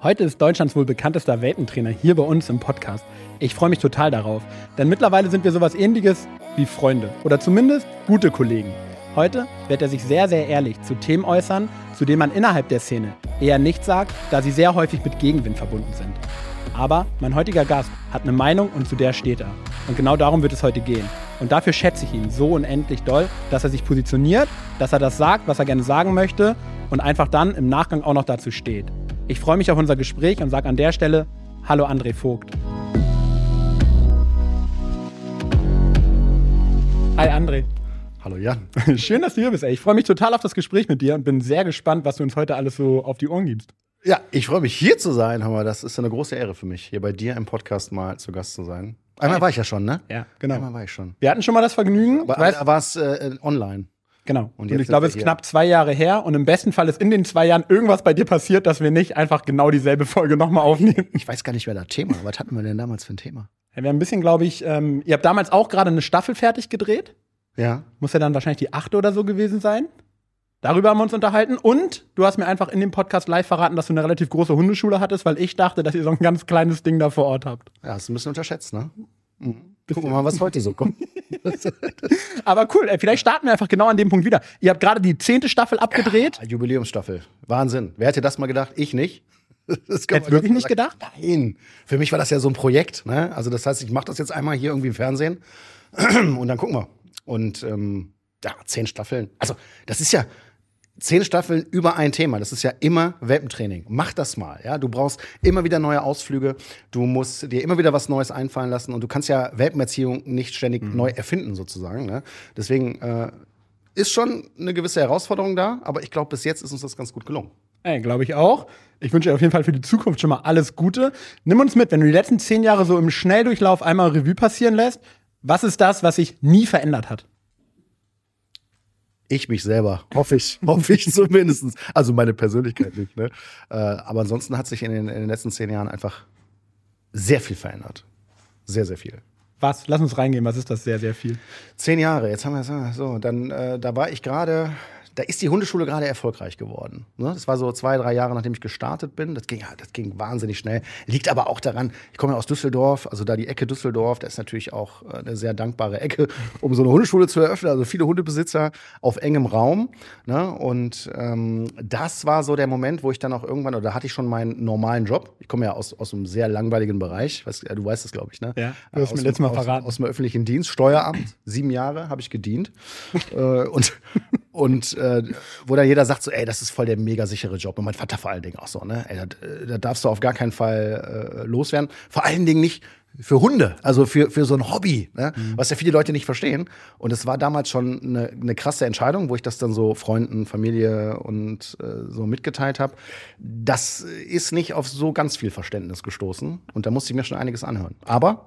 Heute ist Deutschlands wohl bekanntester Weltentrainer hier bei uns im Podcast. Ich freue mich total darauf, denn mittlerweile sind wir sowas ähnliches wie Freunde oder zumindest gute Kollegen. Heute wird er sich sehr, sehr ehrlich zu Themen äußern, zu denen man innerhalb der Szene eher nichts sagt, da sie sehr häufig mit Gegenwind verbunden sind. Aber mein heutiger Gast hat eine Meinung und zu der steht er. Und genau darum wird es heute gehen. Und dafür schätze ich ihn so unendlich doll, dass er sich positioniert, dass er das sagt, was er gerne sagen möchte und einfach dann im Nachgang auch noch dazu steht. Ich freue mich auf unser Gespräch und sage an der Stelle Hallo André Vogt. Hi André. Hallo Jan. Schön, dass du hier bist. Ey. Ich freue mich total auf das Gespräch mit dir und bin sehr gespannt, was du uns heute alles so auf die Ohren gibst. Ja, ich freue mich hier zu sein, Hammer. Das ist eine große Ehre für mich, hier bei dir im Podcast mal zu Gast zu sein. Einmal war ich ja schon, ne? Ja, genau. Einmal war ich schon. Wir hatten schon mal das Vergnügen. Aber war es äh, online. Genau. Und Und, ich glaube, es ist knapp zwei Jahre her und im besten Fall ist in den zwei Jahren irgendwas bei dir passiert, dass wir nicht einfach genau dieselbe Folge nochmal aufnehmen. Ich weiß gar nicht mehr das Thema. Was hatten wir denn damals für ein Thema? Ja, wir haben ein bisschen, glaube ich, ähm, ihr habt damals auch gerade eine Staffel fertig gedreht. Ja. Muss ja dann wahrscheinlich die achte oder so gewesen sein. Darüber haben wir uns unterhalten. Und du hast mir einfach in dem Podcast live verraten, dass du eine relativ große Hundeschule hattest, weil ich dachte, dass ihr so ein ganz kleines Ding da vor Ort habt. Ja, hast du ein bisschen unterschätzt, ne? Mhm. Gucken wir mal, was heute so kommt. Aber cool, ey, vielleicht starten wir einfach genau an dem Punkt wieder. Ihr habt gerade die zehnte Staffel abgedreht. Jubiläumsstaffel. Wahnsinn. Wer hätte das mal gedacht? Ich nicht. Das man wirklich nicht gedacht? Nein. Für mich war das ja so ein Projekt. Ne? Also das heißt, ich mache das jetzt einmal hier irgendwie im Fernsehen und dann gucken wir. Und ähm, ja, zehn Staffeln. Also das ist ja zehn Staffeln über ein Thema. Das ist ja immer Welpentraining. Mach das mal. Ja, du brauchst immer wieder neue Ausflüge. Du musst dir immer wieder was Neues einfallen lassen und du kannst ja Welpenerziehung nicht ständig neu erfinden sozusagen. Ne? Deswegen äh, ist schon eine gewisse Herausforderung da, aber ich glaube, bis jetzt ist uns das ganz gut gelungen. Ey, glaube ich auch. Ich wünsche dir auf jeden Fall für die Zukunft schon mal alles Gute. Nimm uns mit, wenn du die letzten zehn Jahre so im Schnelldurchlauf einmal Revue passieren lässt. Was ist das, was sich nie verändert hat? Ich mich selber, hoffe ich, hoffe ich zumindest. Also meine Persönlichkeit nicht. Ne? Äh, aber ansonsten hat sich in den, in den letzten zehn Jahren einfach sehr viel verändert. Sehr, sehr viel. Was? Lass uns reingehen. Was ist das? Sehr, sehr viel. Zehn Jahre, jetzt haben wir es. So, dann äh, da war ich gerade, da ist die Hundeschule gerade erfolgreich geworden. Ne? Das war so zwei, drei Jahre, nachdem ich gestartet bin. Das ging, ja, das ging wahnsinnig schnell. Liegt aber auch daran, ich komme ja aus Düsseldorf, also da die Ecke Düsseldorf, das ist natürlich auch äh, eine sehr dankbare Ecke, um so eine Hundeschule zu eröffnen. Also viele Hundebesitzer auf engem Raum. Ne? Und ähm, das war so der Moment, wo ich dann auch irgendwann, oder da hatte ich schon meinen normalen Job. Ich komme ja aus, aus einem sehr langweiligen Bereich. Du weißt es, glaube ich, ne? Ja, du hast Aus mir dem- letztes Mal aus, verraten. Aus dem öffentlichen Dienst, Steueramt, sieben Jahre habe ich gedient. äh, und und äh, wo dann jeder sagt so, ey, das ist voll der mega sichere Job. Und mein Vater vor allen Dingen auch so, ne? Ey, da, da darfst du auf gar keinen Fall äh, loswerden. Vor allen Dingen nicht für Hunde, also für, für so ein Hobby, ne? was ja viele Leute nicht verstehen. Und es war damals schon eine, eine krasse Entscheidung, wo ich das dann so Freunden, Familie und äh, so mitgeteilt habe. Das ist nicht auf so ganz viel Verständnis gestoßen. Und da musste ich mir schon einiges anhören. Aber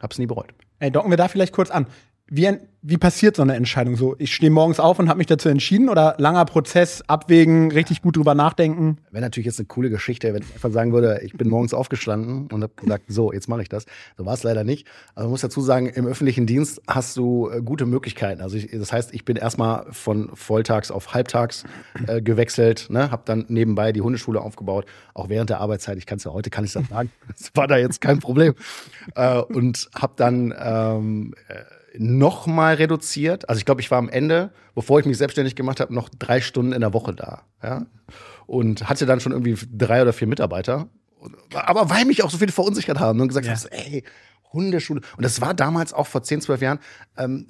hab's nie bereut. Ey, docken wir da vielleicht kurz an. Wie, wie passiert so eine Entscheidung so? Ich stehe morgens auf und habe mich dazu entschieden oder langer Prozess, abwägen, richtig gut drüber nachdenken? Wäre natürlich jetzt eine coole Geschichte, wenn ich einfach sagen würde, ich bin morgens aufgestanden und habe gesagt, so, jetzt mache ich das. So war es leider nicht. Aber man muss dazu sagen, im öffentlichen Dienst hast du äh, gute Möglichkeiten. Also ich, das heißt, ich bin erstmal von Volltags auf Halbtags äh, gewechselt, ne? habe dann nebenbei die Hundeschule aufgebaut, auch während der Arbeitszeit. Ich kann es ja heute, kann ich das sagen. Das war da jetzt kein Problem. Äh, und habe dann ähm, äh, noch mal reduziert. Also ich glaube, ich war am Ende, bevor ich mich selbstständig gemacht habe, noch drei Stunden in der Woche da. Ja? Und hatte dann schon irgendwie drei oder vier Mitarbeiter. Aber weil mich auch so viele verunsichert haben und gesagt Ja. haben, ey, Hundeschule. Und das war damals auch vor 10, 12 Jahren, ähm,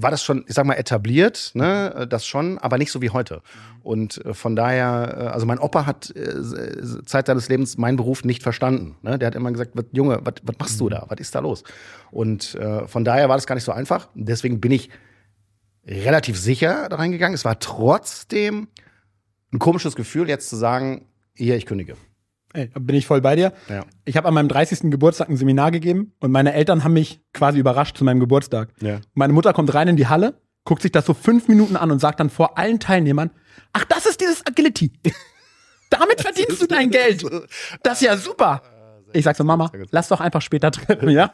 war das schon, ich sag mal, etabliert, ne, das schon, aber nicht so wie heute. Und äh, von daher, äh, also mein Opa hat äh, Zeit seines Lebens meinen Beruf nicht verstanden. Ne? Der hat immer gesagt, Junge, was, was machst du da? Was ist da los? Und äh, von daher war das gar nicht so einfach. Deswegen bin ich relativ sicher da reingegangen. Es war trotzdem ein komisches Gefühl, jetzt zu sagen, hier, ich kündige. Ey, bin ich voll bei dir. Ja. Ich habe an meinem 30. Geburtstag ein Seminar gegeben und meine Eltern haben mich quasi überrascht zu meinem Geburtstag. Ja. Meine Mutter kommt rein in die Halle, guckt sich das so fünf Minuten an und sagt dann vor allen Teilnehmern, ach, das ist dieses Agility. Damit verdienst du dein Geld. Das ist ja super. Ich sag so, Mama, lass doch einfach später treffen, ja?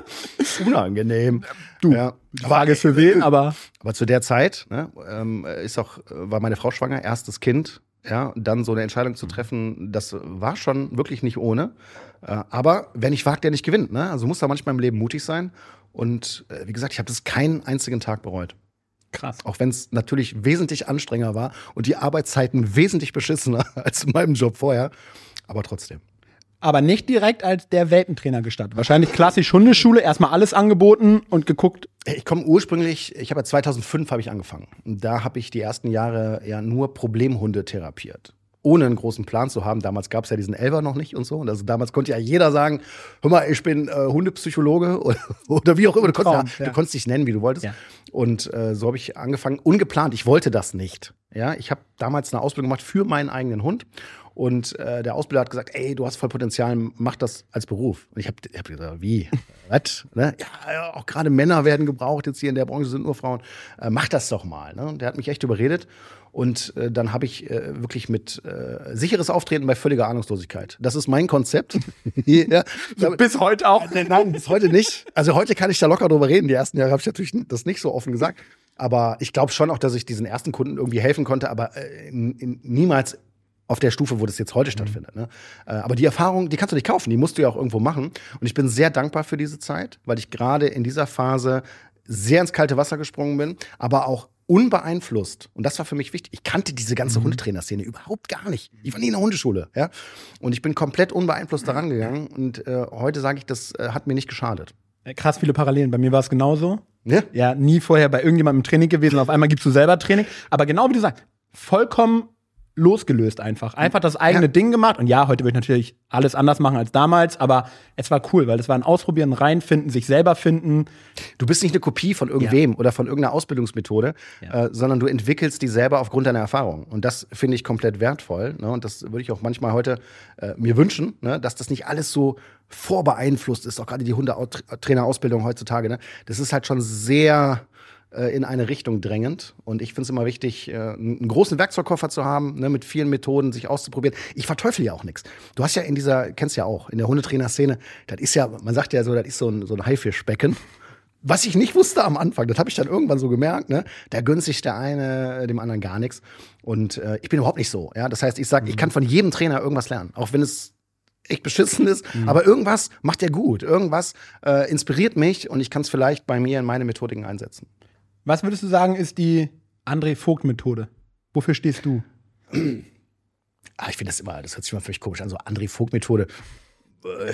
Unangenehm. Du, ja. Frage für wen, aber Aber zu der Zeit ne, ähm, ist auch, äh, war meine Frau schwanger, erstes Kind. Ja, dann so eine Entscheidung zu treffen, das war schon wirklich nicht ohne. Äh, aber wer nicht wagt, der nicht gewinnt. Ne? Also muss da manchmal im Leben mutig sein. Und äh, wie gesagt, ich habe das keinen einzigen Tag bereut. Krass. Auch wenn es natürlich wesentlich anstrengender war und die Arbeitszeiten wesentlich beschissener als in meinem Job vorher. Aber trotzdem. Aber nicht direkt als der Welpentrainer gestartet. Wahrscheinlich klassisch Hundeschule, erstmal alles angeboten und geguckt. Ich komme ursprünglich, ich habe ja 2005 habe ich angefangen. Und da habe ich die ersten Jahre ja nur Problemhunde therapiert ohne einen großen Plan zu haben. Damals gab es ja diesen Elver noch nicht und so. Und also damals konnte ja jeder sagen, hör mal, ich bin äh, Hundepsychologe oder, oder, wie auch immer. Du konntest, Traum, ja, du konntest dich nennen, wie du wolltest. Ja. Und äh, so habe ich angefangen, ungeplant. Ich wollte das nicht. Ja, ich habe damals eine Ausbildung gemacht für meinen eigenen Hund. Und äh, der Ausbilder hat gesagt, ey, du hast voll Potenzial, mach das als Beruf. Und ich habe hab gesagt, wie? Was? Ne? Ja, auch gerade Männer werden gebraucht, jetzt hier in der Branche sind nur Frauen. Äh, mach das doch mal. Ne? Und der hat mich echt überredet. Und äh, dann habe ich äh, wirklich mit äh, sicheres Auftreten bei völliger Ahnungslosigkeit. Das ist mein Konzept. ja. bis heute auch? Nein, nein, bis heute nicht. Also heute kann ich da locker drüber reden. Die ersten Jahre habe ich natürlich das nicht so offen gesagt. Aber ich glaube schon auch, dass ich diesen ersten Kunden irgendwie helfen konnte, aber äh, in, in, niemals auf der Stufe, wo das jetzt heute mhm. stattfindet. Ne? Äh, aber die Erfahrung, die kannst du nicht kaufen, die musst du ja auch irgendwo machen. Und ich bin sehr dankbar für diese Zeit, weil ich gerade in dieser Phase sehr ins kalte Wasser gesprungen bin, aber auch unbeeinflusst. Und das war für mich wichtig. Ich kannte diese ganze mhm. Hundetrainerszene überhaupt gar nicht. Ich war nie in der Hundeschule, ja. Und ich bin komplett unbeeinflusst daran gegangen. Und äh, heute sage ich, das äh, hat mir nicht geschadet. Äh, krass viele Parallelen. Bei mir war es genauso. Ja? ja, nie vorher bei irgendjemandem im Training gewesen. Auf einmal gibst du selber Training. Aber genau wie du sagst, vollkommen losgelöst einfach. Einfach das eigene ja. Ding gemacht. Und ja, heute würde ich natürlich alles anders machen als damals, aber es war cool, weil es war ein Ausprobieren, reinfinden, sich selber finden. Du bist nicht eine Kopie von irgendwem ja. oder von irgendeiner Ausbildungsmethode, ja. äh, sondern du entwickelst die selber aufgrund deiner Erfahrung. Und das finde ich komplett wertvoll. Ne? Und das würde ich auch manchmal heute äh, mir wünschen, ne? dass das nicht alles so vorbeeinflusst ist, auch gerade die Hundetrainerausbildung heutzutage. Ne? Das ist halt schon sehr äh, in eine Richtung drängend. Und ich finde es immer wichtig, äh, einen großen Werkzeugkoffer zu haben, ne, mit vielen Methoden sich auszuprobieren. Ich verteufel ja auch nichts. Du hast ja in dieser, kennst ja auch, in der Hundetrainer-Szene, das ist ja, man sagt ja so, das ist so ein, so ein Haifischbecken. Was ich nicht wusste am Anfang, das habe ich dann irgendwann so gemerkt, ne? Da gönnt sich der eine dem anderen gar nichts. Und äh, ich bin überhaupt nicht so. Ja? Das heißt, ich sage, mhm. ich kann von jedem Trainer irgendwas lernen, auch wenn es echt beschissen ist. Mhm. Aber irgendwas macht er gut. Irgendwas äh, inspiriert mich und ich kann es vielleicht bei mir in meine Methodiken einsetzen. Was würdest du sagen, ist die André Vogt-Methode? Wofür stehst du? Ah, ich finde das immer, das hört sich immer völlig komisch an, so André Vogt-Methode. Äh,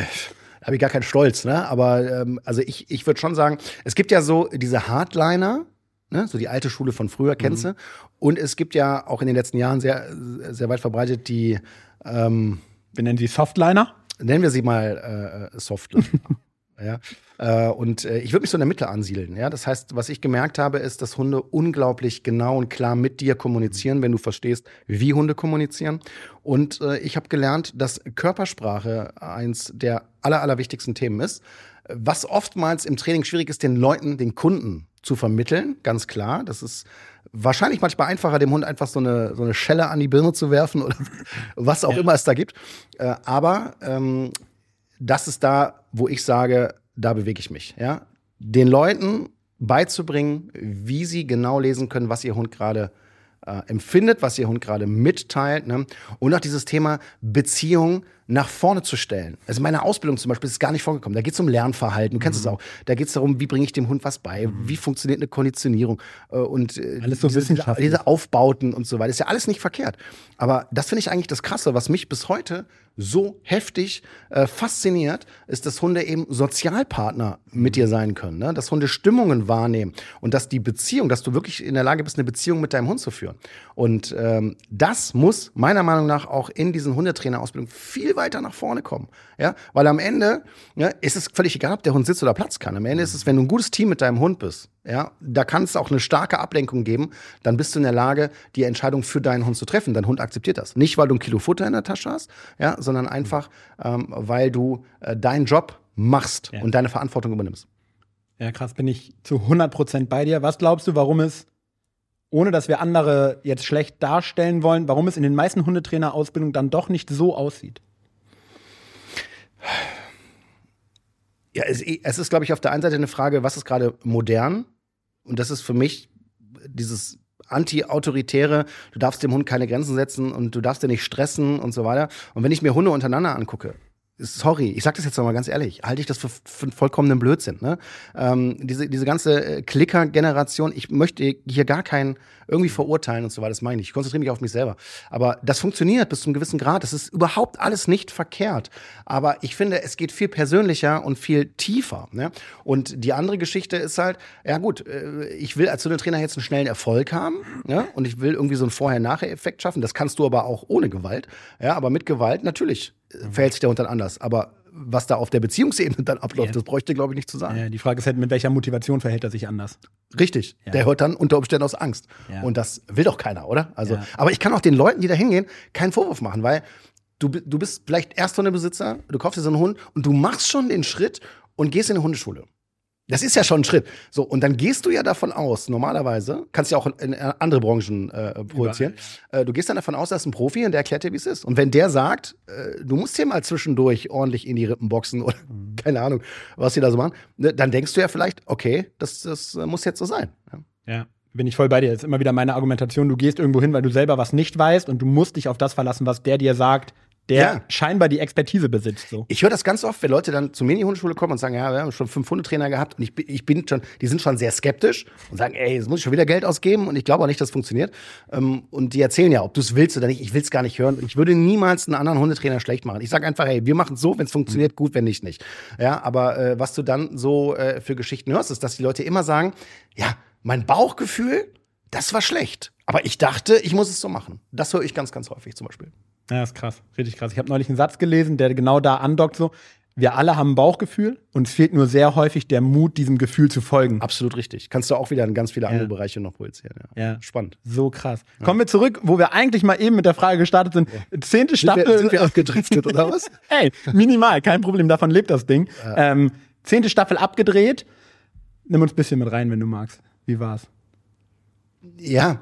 habe ich gar keinen Stolz, ne? Aber ähm, also ich, ich würde schon sagen, es gibt ja so diese Hardliner, ne? so die alte Schule von früher, kennst mhm. du? Und es gibt ja auch in den letzten Jahren sehr, sehr weit verbreitet die ähm, Wir nennen sie Softliner? Nennen wir sie mal äh, Softliner. Ja? Äh, und äh, ich würde mich so in der Mitte ansiedeln. Ja? Das heißt, was ich gemerkt habe, ist, dass Hunde unglaublich genau und klar mit dir kommunizieren, wenn du verstehst, wie Hunde kommunizieren. Und äh, ich habe gelernt, dass Körpersprache eins der aller, allerwichtigsten Themen ist. Was oftmals im Training schwierig ist, den Leuten, den Kunden zu vermitteln, ganz klar. Das ist wahrscheinlich manchmal einfacher, dem Hund einfach so eine, so eine Schelle an die Birne zu werfen oder was auch ja. immer es da gibt. Äh, aber ähm, das ist da, wo ich sage, da bewege ich mich. Ja? Den Leuten beizubringen, wie sie genau lesen können, was ihr Hund gerade äh, empfindet, was ihr Hund gerade mitteilt. Ne? Und auch dieses Thema Beziehung nach vorne zu stellen. Also in meiner Ausbildung zum Beispiel ist gar nicht vorgekommen. Da geht es um Lernverhalten, du kennst es mhm. auch. Da geht es darum, wie bringe ich dem Hund was bei, mhm. wie funktioniert eine Konditionierung äh, und äh, alles so diese, diese Aufbauten und so weiter. Ist ja alles nicht verkehrt. Aber das finde ich eigentlich das Krasse, was mich bis heute so heftig äh, fasziniert, ist, dass Hunde eben Sozialpartner mit dir sein können, ne? dass Hunde Stimmungen wahrnehmen und dass die Beziehung, dass du wirklich in der Lage bist, eine Beziehung mit deinem Hund zu führen. Und ähm, das muss meiner Meinung nach auch in diesen Hundetrainerausbildungen viel weiter nach vorne kommen. Ja? Weil am Ende ja, ist es völlig egal, ob der Hund sitzt oder Platz kann. Am Ende ist es, wenn du ein gutes Team mit deinem Hund bist, ja, da kann es auch eine starke Ablenkung geben, dann bist du in der Lage, die Entscheidung für deinen Hund zu treffen. Dein Hund akzeptiert das. Nicht, weil du ein Kilo Futter in der Tasche hast, ja, sondern einfach, ähm, weil du äh, deinen Job machst ja. und deine Verantwortung übernimmst. Ja, krass, bin ich zu 100% bei dir. Was glaubst du, warum es, ohne dass wir andere jetzt schlecht darstellen wollen, warum es in den meisten Hundetrainerausbildungen dann doch nicht so aussieht? Ja, es, es ist, glaube ich, auf der einen Seite eine Frage, was ist gerade modern? Und das ist für mich dieses anti-autoritäre, du darfst dem Hund keine Grenzen setzen und du darfst den nicht stressen und so weiter. Und wenn ich mir Hunde untereinander angucke, sorry, ich sag das jetzt nochmal ganz ehrlich, halte ich das für, für vollkommenen Blödsinn. Ne? Ähm, diese, diese ganze äh, Klicker-Generation, ich möchte hier gar keinen irgendwie verurteilen und so weiter, das meine ich. Ich konzentriere mich auf mich selber. Aber das funktioniert bis zu einem gewissen Grad. Das ist überhaupt alles nicht verkehrt. Aber ich finde, es geht viel persönlicher und viel tiefer. Ne? Und die andere Geschichte ist halt, ja gut, äh, ich will als Hundetrainer jetzt einen schnellen Erfolg haben ne? und ich will irgendwie so einen Vorher-Nachher-Effekt schaffen. Das kannst du aber auch ohne Gewalt. Ja, aber mit Gewalt natürlich verhält sich der Hund dann anders. Aber was da auf der Beziehungsebene dann abläuft, ja. das bräuchte, glaube ich, nicht zu sagen. Ja, die Frage ist halt, mit welcher Motivation verhält er sich anders? Richtig. Ja. Der hört dann unter Umständen aus Angst. Und das will doch keiner, oder? Also, aber ich kann auch den Leuten, die da hingehen, keinen Vorwurf machen, weil du, du bist vielleicht Ersthundebesitzer, du kaufst dir so einen Hund und du machst schon den Schritt und gehst in eine Hundeschule. Das ist ja schon ein Schritt. So, und dann gehst du ja davon aus, normalerweise, kannst ja auch in, in andere Branchen äh, projizieren, äh, du gehst dann davon aus, dass ein Profi und der erklärt dir, wie es ist. Und wenn der sagt, äh, du musst hier mal zwischendurch ordentlich in die Rippen boxen oder mhm. keine Ahnung, was die da so machen, ne, dann denkst du ja vielleicht, okay, das, das muss jetzt so sein. Ja. ja. Bin ich voll bei dir. Das ist immer wieder meine Argumentation. Du gehst irgendwo hin, weil du selber was nicht weißt und du musst dich auf das verlassen, was der dir sagt, der ja. scheinbar die Expertise besitzt. So. Ich höre das ganz oft, wenn Leute dann zur Mini-Hundeschule kommen und sagen, ja, wir haben schon fünf Hundetrainer gehabt und ich, ich bin schon, die sind schon sehr skeptisch und sagen, ey, jetzt muss ich schon wieder Geld ausgeben und ich glaube auch nicht, dass es funktioniert. Ähm, und die erzählen ja, ob du es willst oder nicht, ich will es gar nicht hören. Ich würde niemals einen anderen Hundetrainer schlecht machen. Ich sage einfach, ey, wir machen es so, wenn es funktioniert, gut, wenn nicht, nicht. Ja, aber äh, was du dann so äh, für Geschichten hörst, ist, dass die Leute immer sagen, ja, mein Bauchgefühl, das war schlecht. Aber ich dachte, ich muss es so machen. Das höre ich ganz, ganz häufig zum Beispiel. Ja, ist krass, richtig krass. Ich habe neulich einen Satz gelesen, der genau da andockt so. Wir alle haben ein Bauchgefühl und es fehlt nur sehr häufig der Mut, diesem Gefühl zu folgen. Absolut richtig. Kannst du auch wieder in ganz viele andere ja. Bereiche noch projizieren. Ja. ja. Spannend. So krass. Ja. Kommen wir zurück, wo wir eigentlich mal eben mit der Frage gestartet sind. Zehnte Staffel. Sind wir, sind wir abgedriftet oder was? Ey, minimal, kein Problem, davon lebt das Ding. Ähm, zehnte Staffel abgedreht. Nimm uns ein bisschen mit rein, wenn du magst. Wie war's? Ja,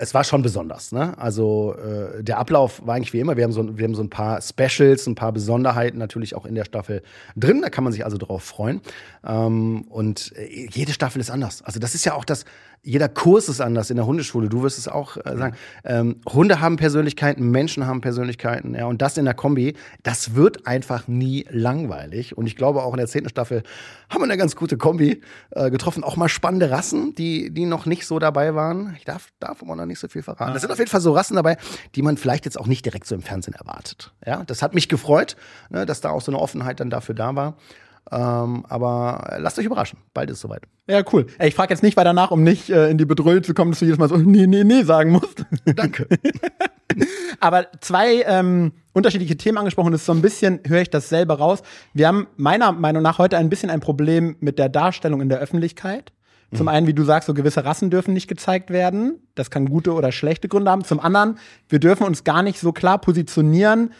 es war schon besonders. Ne? Also äh, der Ablauf war eigentlich wie immer. Wir haben, so, wir haben so ein paar Specials, ein paar Besonderheiten natürlich auch in der Staffel drin. Da kann man sich also drauf freuen. Ähm, und äh, jede Staffel ist anders. Also das ist ja auch das, jeder Kurs ist anders in der Hundeschule. Du wirst es auch äh, sagen. Ähm, Hunde haben Persönlichkeiten, Menschen haben Persönlichkeiten. Ja, und das in der Kombi, das wird einfach nie langweilig. Und ich glaube, auch in der zehnten Staffel haben wir eine ganz gute Kombi äh, getroffen. Auch mal spannende Rassen, die, die noch nicht so dabei waren. Ich darf, darf immer noch nicht so viel verraten. Es sind auf jeden Fall so Rassen dabei, die man vielleicht jetzt auch nicht direkt so im Fernsehen erwartet. Ja, das hat mich gefreut, ne, dass da auch so eine Offenheit dann dafür da war. Ähm, aber lasst euch überraschen. Bald ist es soweit. Ja, cool. Ey, ich frage jetzt nicht weiter nach, um nicht äh, in die Bedrohung zu kommen, dass du jedes Mal so nee, nee, nee sagen musst. Danke. aber zwei ähm, unterschiedliche Themen angesprochen. Das ist so ein bisschen, höre ich das selber raus. Wir haben meiner Meinung nach heute ein bisschen ein Problem mit der Darstellung in der Öffentlichkeit. Zum mhm. einen, wie du sagst, so gewisse Rassen dürfen nicht gezeigt werden. Das kann gute oder schlechte Gründe haben. Zum anderen, wir dürfen uns gar nicht so klar positionieren,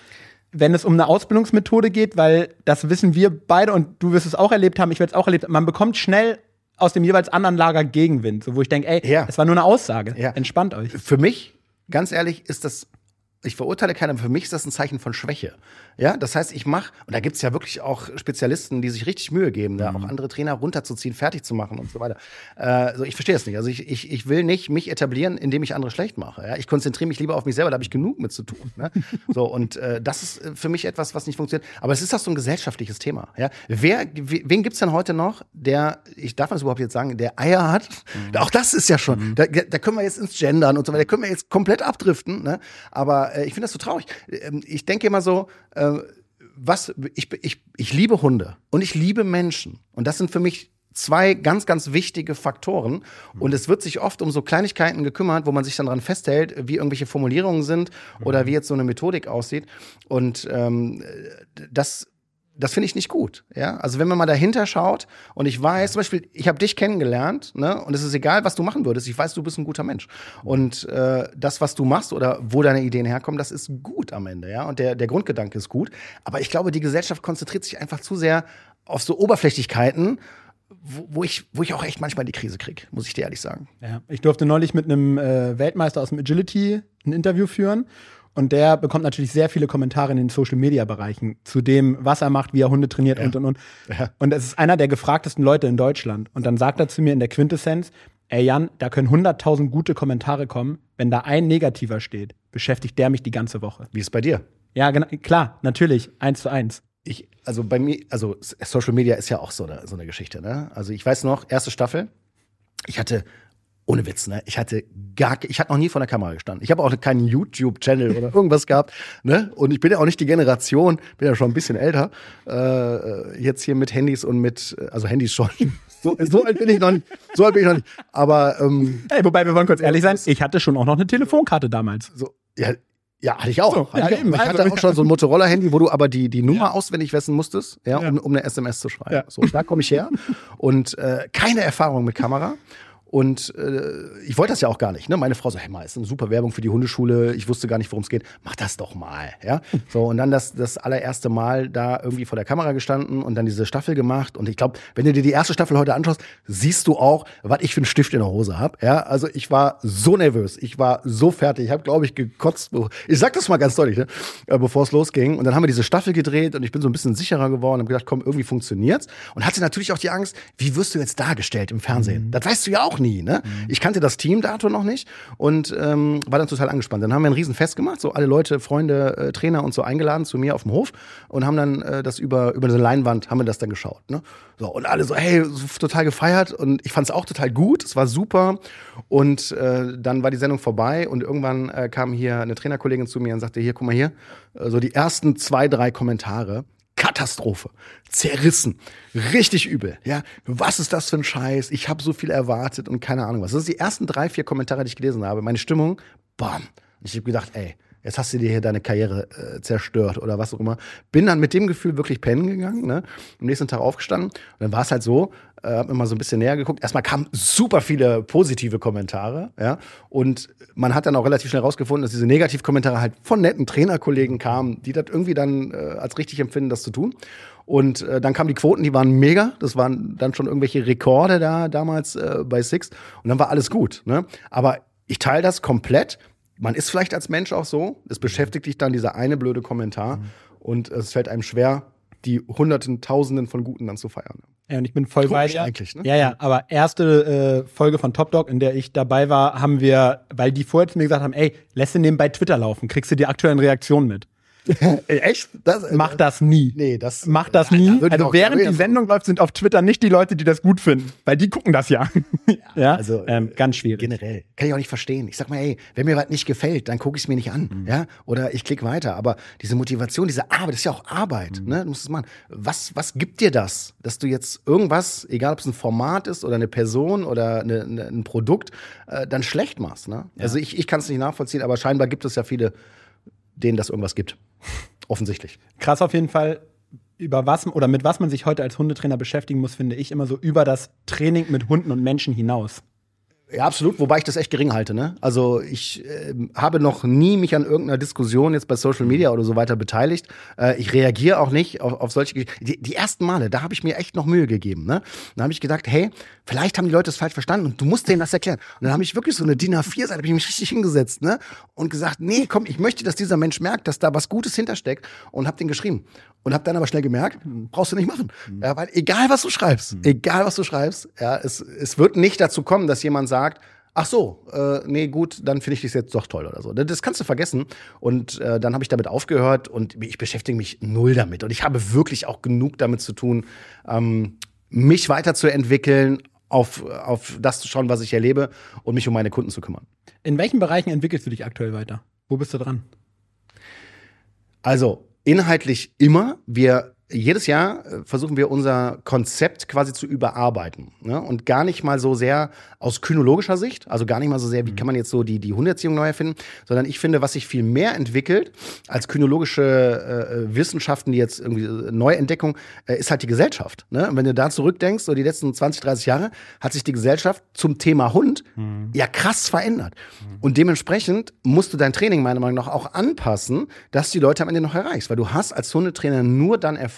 wenn es um eine Ausbildungsmethode geht, weil das wissen wir beide und du wirst es auch erlebt haben, ich werde es auch erlebt haben. Man bekommt schnell aus dem jeweils anderen Lager Gegenwind, so wo ich denke, ey, ja. es war nur eine Aussage. Ja. Entspannt euch. Für mich, ganz ehrlich, ist das ich verurteile keinen, aber für mich ist das ein Zeichen von Schwäche. Ja, das heißt, ich mache, und da gibt es ja wirklich auch Spezialisten, die sich richtig Mühe geben, da mhm. auch andere Trainer runterzuziehen, fertig zu machen und so weiter. Äh, so, ich verstehe das nicht. Also ich, ich, ich will nicht mich etablieren, indem ich andere schlecht mache. Ja? Ich konzentriere mich lieber auf mich selber, da habe ich genug mit zu tun. Ne? so, und äh, das ist äh, für mich etwas, was nicht funktioniert. Aber es ist auch so ein gesellschaftliches Thema. Ja? Wer, wen gibt es denn heute noch, der, ich darf das überhaupt jetzt sagen, der Eier hat? Mhm. Auch das ist ja schon, mhm. da, da können wir jetzt ins Gendern und so weiter, da können wir jetzt komplett abdriften. Ne? Aber äh, ich finde das so traurig. Ähm, ich denke immer so, äh, was, ich, ich, ich liebe Hunde und ich liebe Menschen. Und das sind für mich zwei ganz, ganz wichtige Faktoren. Und es wird sich oft um so Kleinigkeiten gekümmert, wo man sich dann dran festhält, wie irgendwelche Formulierungen sind oder wie jetzt so eine Methodik aussieht. Und ähm, das das finde ich nicht gut. Ja? Also wenn man mal dahinter schaut und ich weiß, zum Beispiel, ich habe dich kennengelernt, ne? Und es ist egal, was du machen würdest. Ich weiß, du bist ein guter Mensch. Und äh, das, was du machst oder wo deine Ideen herkommen, das ist gut am Ende, ja. Und der, der Grundgedanke ist gut. Aber ich glaube, die Gesellschaft konzentriert sich einfach zu sehr auf so Oberflächlichkeiten wo, wo, ich, wo ich auch echt manchmal die Krise kriege, muss ich dir ehrlich sagen. Ja, ich durfte neulich mit einem äh, Weltmeister aus dem Agility ein Interview führen und der bekommt natürlich sehr viele Kommentare in den Social Media Bereichen zu dem, was er macht, wie er Hunde trainiert ja. und und und. Ja. Und es ist einer der gefragtesten Leute in Deutschland. Und dann sagt er zu mir in der Quintessenz, ey Jan, da können 100.000 gute Kommentare kommen. Wenn da ein negativer steht, beschäftigt der mich die ganze Woche. Wie ist es bei dir? Ja, genau, klar, natürlich, eins zu eins. Ich, also bei mir, also Social Media ist ja auch so eine, so eine Geschichte, ne? Also ich weiß noch, erste Staffel, ich hatte ohne Witz, ne? Ich hatte gar, ich hatte noch nie vor der Kamera gestanden. Ich habe auch keinen YouTube-Channel oder irgendwas gehabt, ne? Und ich bin ja auch nicht die Generation, bin ja schon ein bisschen älter, äh, jetzt hier mit Handys und mit, also Handys schon. So, so alt bin ich noch nicht. So alt bin ich noch nicht. Aber ähm, Ey, wobei wir wollen kurz ehrlich sein, ich hatte schon auch noch eine Telefonkarte damals. so, ja, ja, hatte ich auch. So, hatte ja, ich, eben, ich hatte also, auch schon so ein Motorola-Handy, wo du aber die, die Nummer Ja. auswendig wissen musstest, ja, Ja. Um, um eine SMS zu schreiben. So, da komme ich her. Und äh, keine Erfahrung mit Kamera. Und äh, ich wollte das ja auch gar nicht. Ne? Meine Frau so, hey mal, ist eine super Werbung für die Hundeschule. Ich wusste gar nicht, worum es geht. Mach das doch mal. Ja? So, und dann das, das allererste Mal da irgendwie vor der Kamera gestanden und dann diese Staffel gemacht. Und ich glaube, wenn du dir die erste Staffel heute anschaust, siehst du auch, was ich für einen Stift in der Hose habe. Ja? Also ich war so nervös. Ich war so fertig. Ich habe, glaube ich, gekotzt. Ich sag das mal ganz deutlich, ne? äh, bevor es losging. Und dann haben wir diese Staffel gedreht und ich bin so ein bisschen sicherer geworden und habe gedacht, komm, irgendwie funktioniert's. Und hatte natürlich auch die Angst, wie wirst du jetzt dargestellt im Fernsehen? Das weißt du ja auch nie, ne? Ich kannte das Team dato noch nicht und ähm, war dann total angespannt. Dann haben wir ein Riesenfest gemacht, so alle Leute, Freunde, äh, Trainer und so eingeladen zu mir auf dem Hof und haben dann äh, das über, über eine Leinwand, haben wir das dann geschaut, ne? So, und alle so, hey, so total gefeiert und ich fand es auch total gut, es war super und äh, dann war die Sendung vorbei und irgendwann äh, kam hier eine Trainerkollegin zu mir und sagte, hier, guck mal hier, äh, so die ersten zwei, drei Kommentare, Katastrophe. Zerrissen. Richtig übel. Ja, was ist das für ein Scheiß? Ich habe so viel erwartet und keine Ahnung was. Das sind die ersten drei, vier Kommentare, die ich gelesen habe. Meine Stimmung, bam. Ich habe gedacht, ey, jetzt hast du dir hier deine Karriere äh, zerstört oder was auch immer. Bin dann mit dem Gefühl wirklich pennen gegangen, ne? Am nächsten Tag aufgestanden. Und dann war es halt so, äh, hab mir mal so ein bisschen näher geguckt. Erstmal kamen super viele positive Kommentare, ja. Und man hat dann auch relativ schnell rausgefunden, dass diese Negativkommentare halt von netten Trainerkollegen kamen, die das irgendwie dann äh, als richtig empfinden, das zu tun. Und äh, dann kamen die Quoten, die waren mega. Das waren dann schon irgendwelche Rekorde da damals äh, bei Six. Und dann war alles gut. Ne? Aber ich teile das komplett. Man ist vielleicht als Mensch auch so. Es beschäftigt dich dann dieser eine blöde Kommentar. Und es fällt einem schwer, die Hunderten, Tausenden von Guten dann zu feiern. Ja, und ich bin voll bei Komisch dir. ne? Ja, ja, aber erste äh, Folge von Top Dog, in der ich dabei war, haben wir, weil die vorher zu mir gesagt haben, ey, lässt du nebenbei Twitter laufen, kriegst du die aktuellen Reaktionen mit. Ey, echt? Das, äh, Mach das nie. Nee, das. Mach das Da- da nie. würde ich Also während da die Sendung läuft, sind auf Twitter nicht die Leute, die das gut finden, weil die gucken das ja. ja, also, ähm, ganz schwierig. Generell. Kann ich auch nicht verstehen. Ich sag mal, ey, wenn mir was nicht gefällt, dann gucke ich es mir nicht an. Mhm. Ja? Oder ich klicke weiter. Aber diese Motivation, diese Arbeit, das ist ja auch Arbeit. Mhm. Ne? Du musst es machen. Was, was gibt dir das, dass du jetzt irgendwas, egal ob es ein Format ist oder eine Person oder eine, eine, ein Produkt, äh, dann schlecht machst? Ne? Also ich, ich kann es nicht nachvollziehen, aber scheinbar gibt es ja viele, denen das irgendwas gibt. Offensichtlich. Krass auf jeden Fall, über was oder mit was man sich heute als Hundetrainer beschäftigen muss, finde ich immer so über das Training mit Hunden und Menschen hinaus. Ja, absolut, wobei ich das echt gering halte. Ne? Also ich ähm, habe noch nie mich an irgendeiner Diskussion jetzt bei Social Media oder so weiter beteiligt. Äh, ich reagiere auch nicht auf, auf solche die, die ersten Male, da habe ich mir echt noch Mühe gegeben. Ne? Dann habe ich gedacht, hey, vielleicht haben die Leute es falsch verstanden und du musst denen das erklären. Und dann habe ich wirklich so eine DIN A4-Seite, habe ich mich richtig hingesetzt ne? und gesagt, nee, komm, ich möchte, dass dieser Mensch merkt, dass da was Gutes hintersteckt und habe den geschrieben. Und habe dann aber schnell gemerkt, brauchst du nicht machen. Ja, weil egal, was du schreibst, egal, was du schreibst, ja, es, es wird nicht dazu kommen, dass jemand sagt, ach so, äh, nee, gut, dann finde ich das jetzt doch toll oder so. Das kannst du vergessen. Und äh, dann habe ich damit aufgehört und ich beschäftige mich null damit. Und ich habe wirklich auch genug damit zu tun, ähm, mich weiterzuentwickeln, auf, auf das zu schauen, was ich erlebe und mich um meine Kunden zu kümmern. In welchen Bereichen entwickelst du dich aktuell weiter? Wo bist du dran? Also inhaltlich immer. Wir jedes Jahr äh, versuchen wir unser Konzept quasi zu überarbeiten. Ne? Und gar nicht mal so sehr aus kynologischer Sicht, also gar nicht mal so sehr, wie kann man jetzt so die, die Hundeerziehung neu erfinden, sondern ich finde, was sich viel mehr entwickelt als kynologische äh, Wissenschaften, die jetzt irgendwie äh, Neuentdeckung, äh, ist halt die Gesellschaft. Ne? Und wenn du da zurückdenkst, so die letzten 20, 30 Jahre, hat sich die Gesellschaft zum Thema Hund ja krass verändert. Und dementsprechend musst du dein Training meiner Meinung nach auch anpassen, dass die Leute am Ende noch erreichst. Weil du hast als Hundetrainer nur dann Erfolg,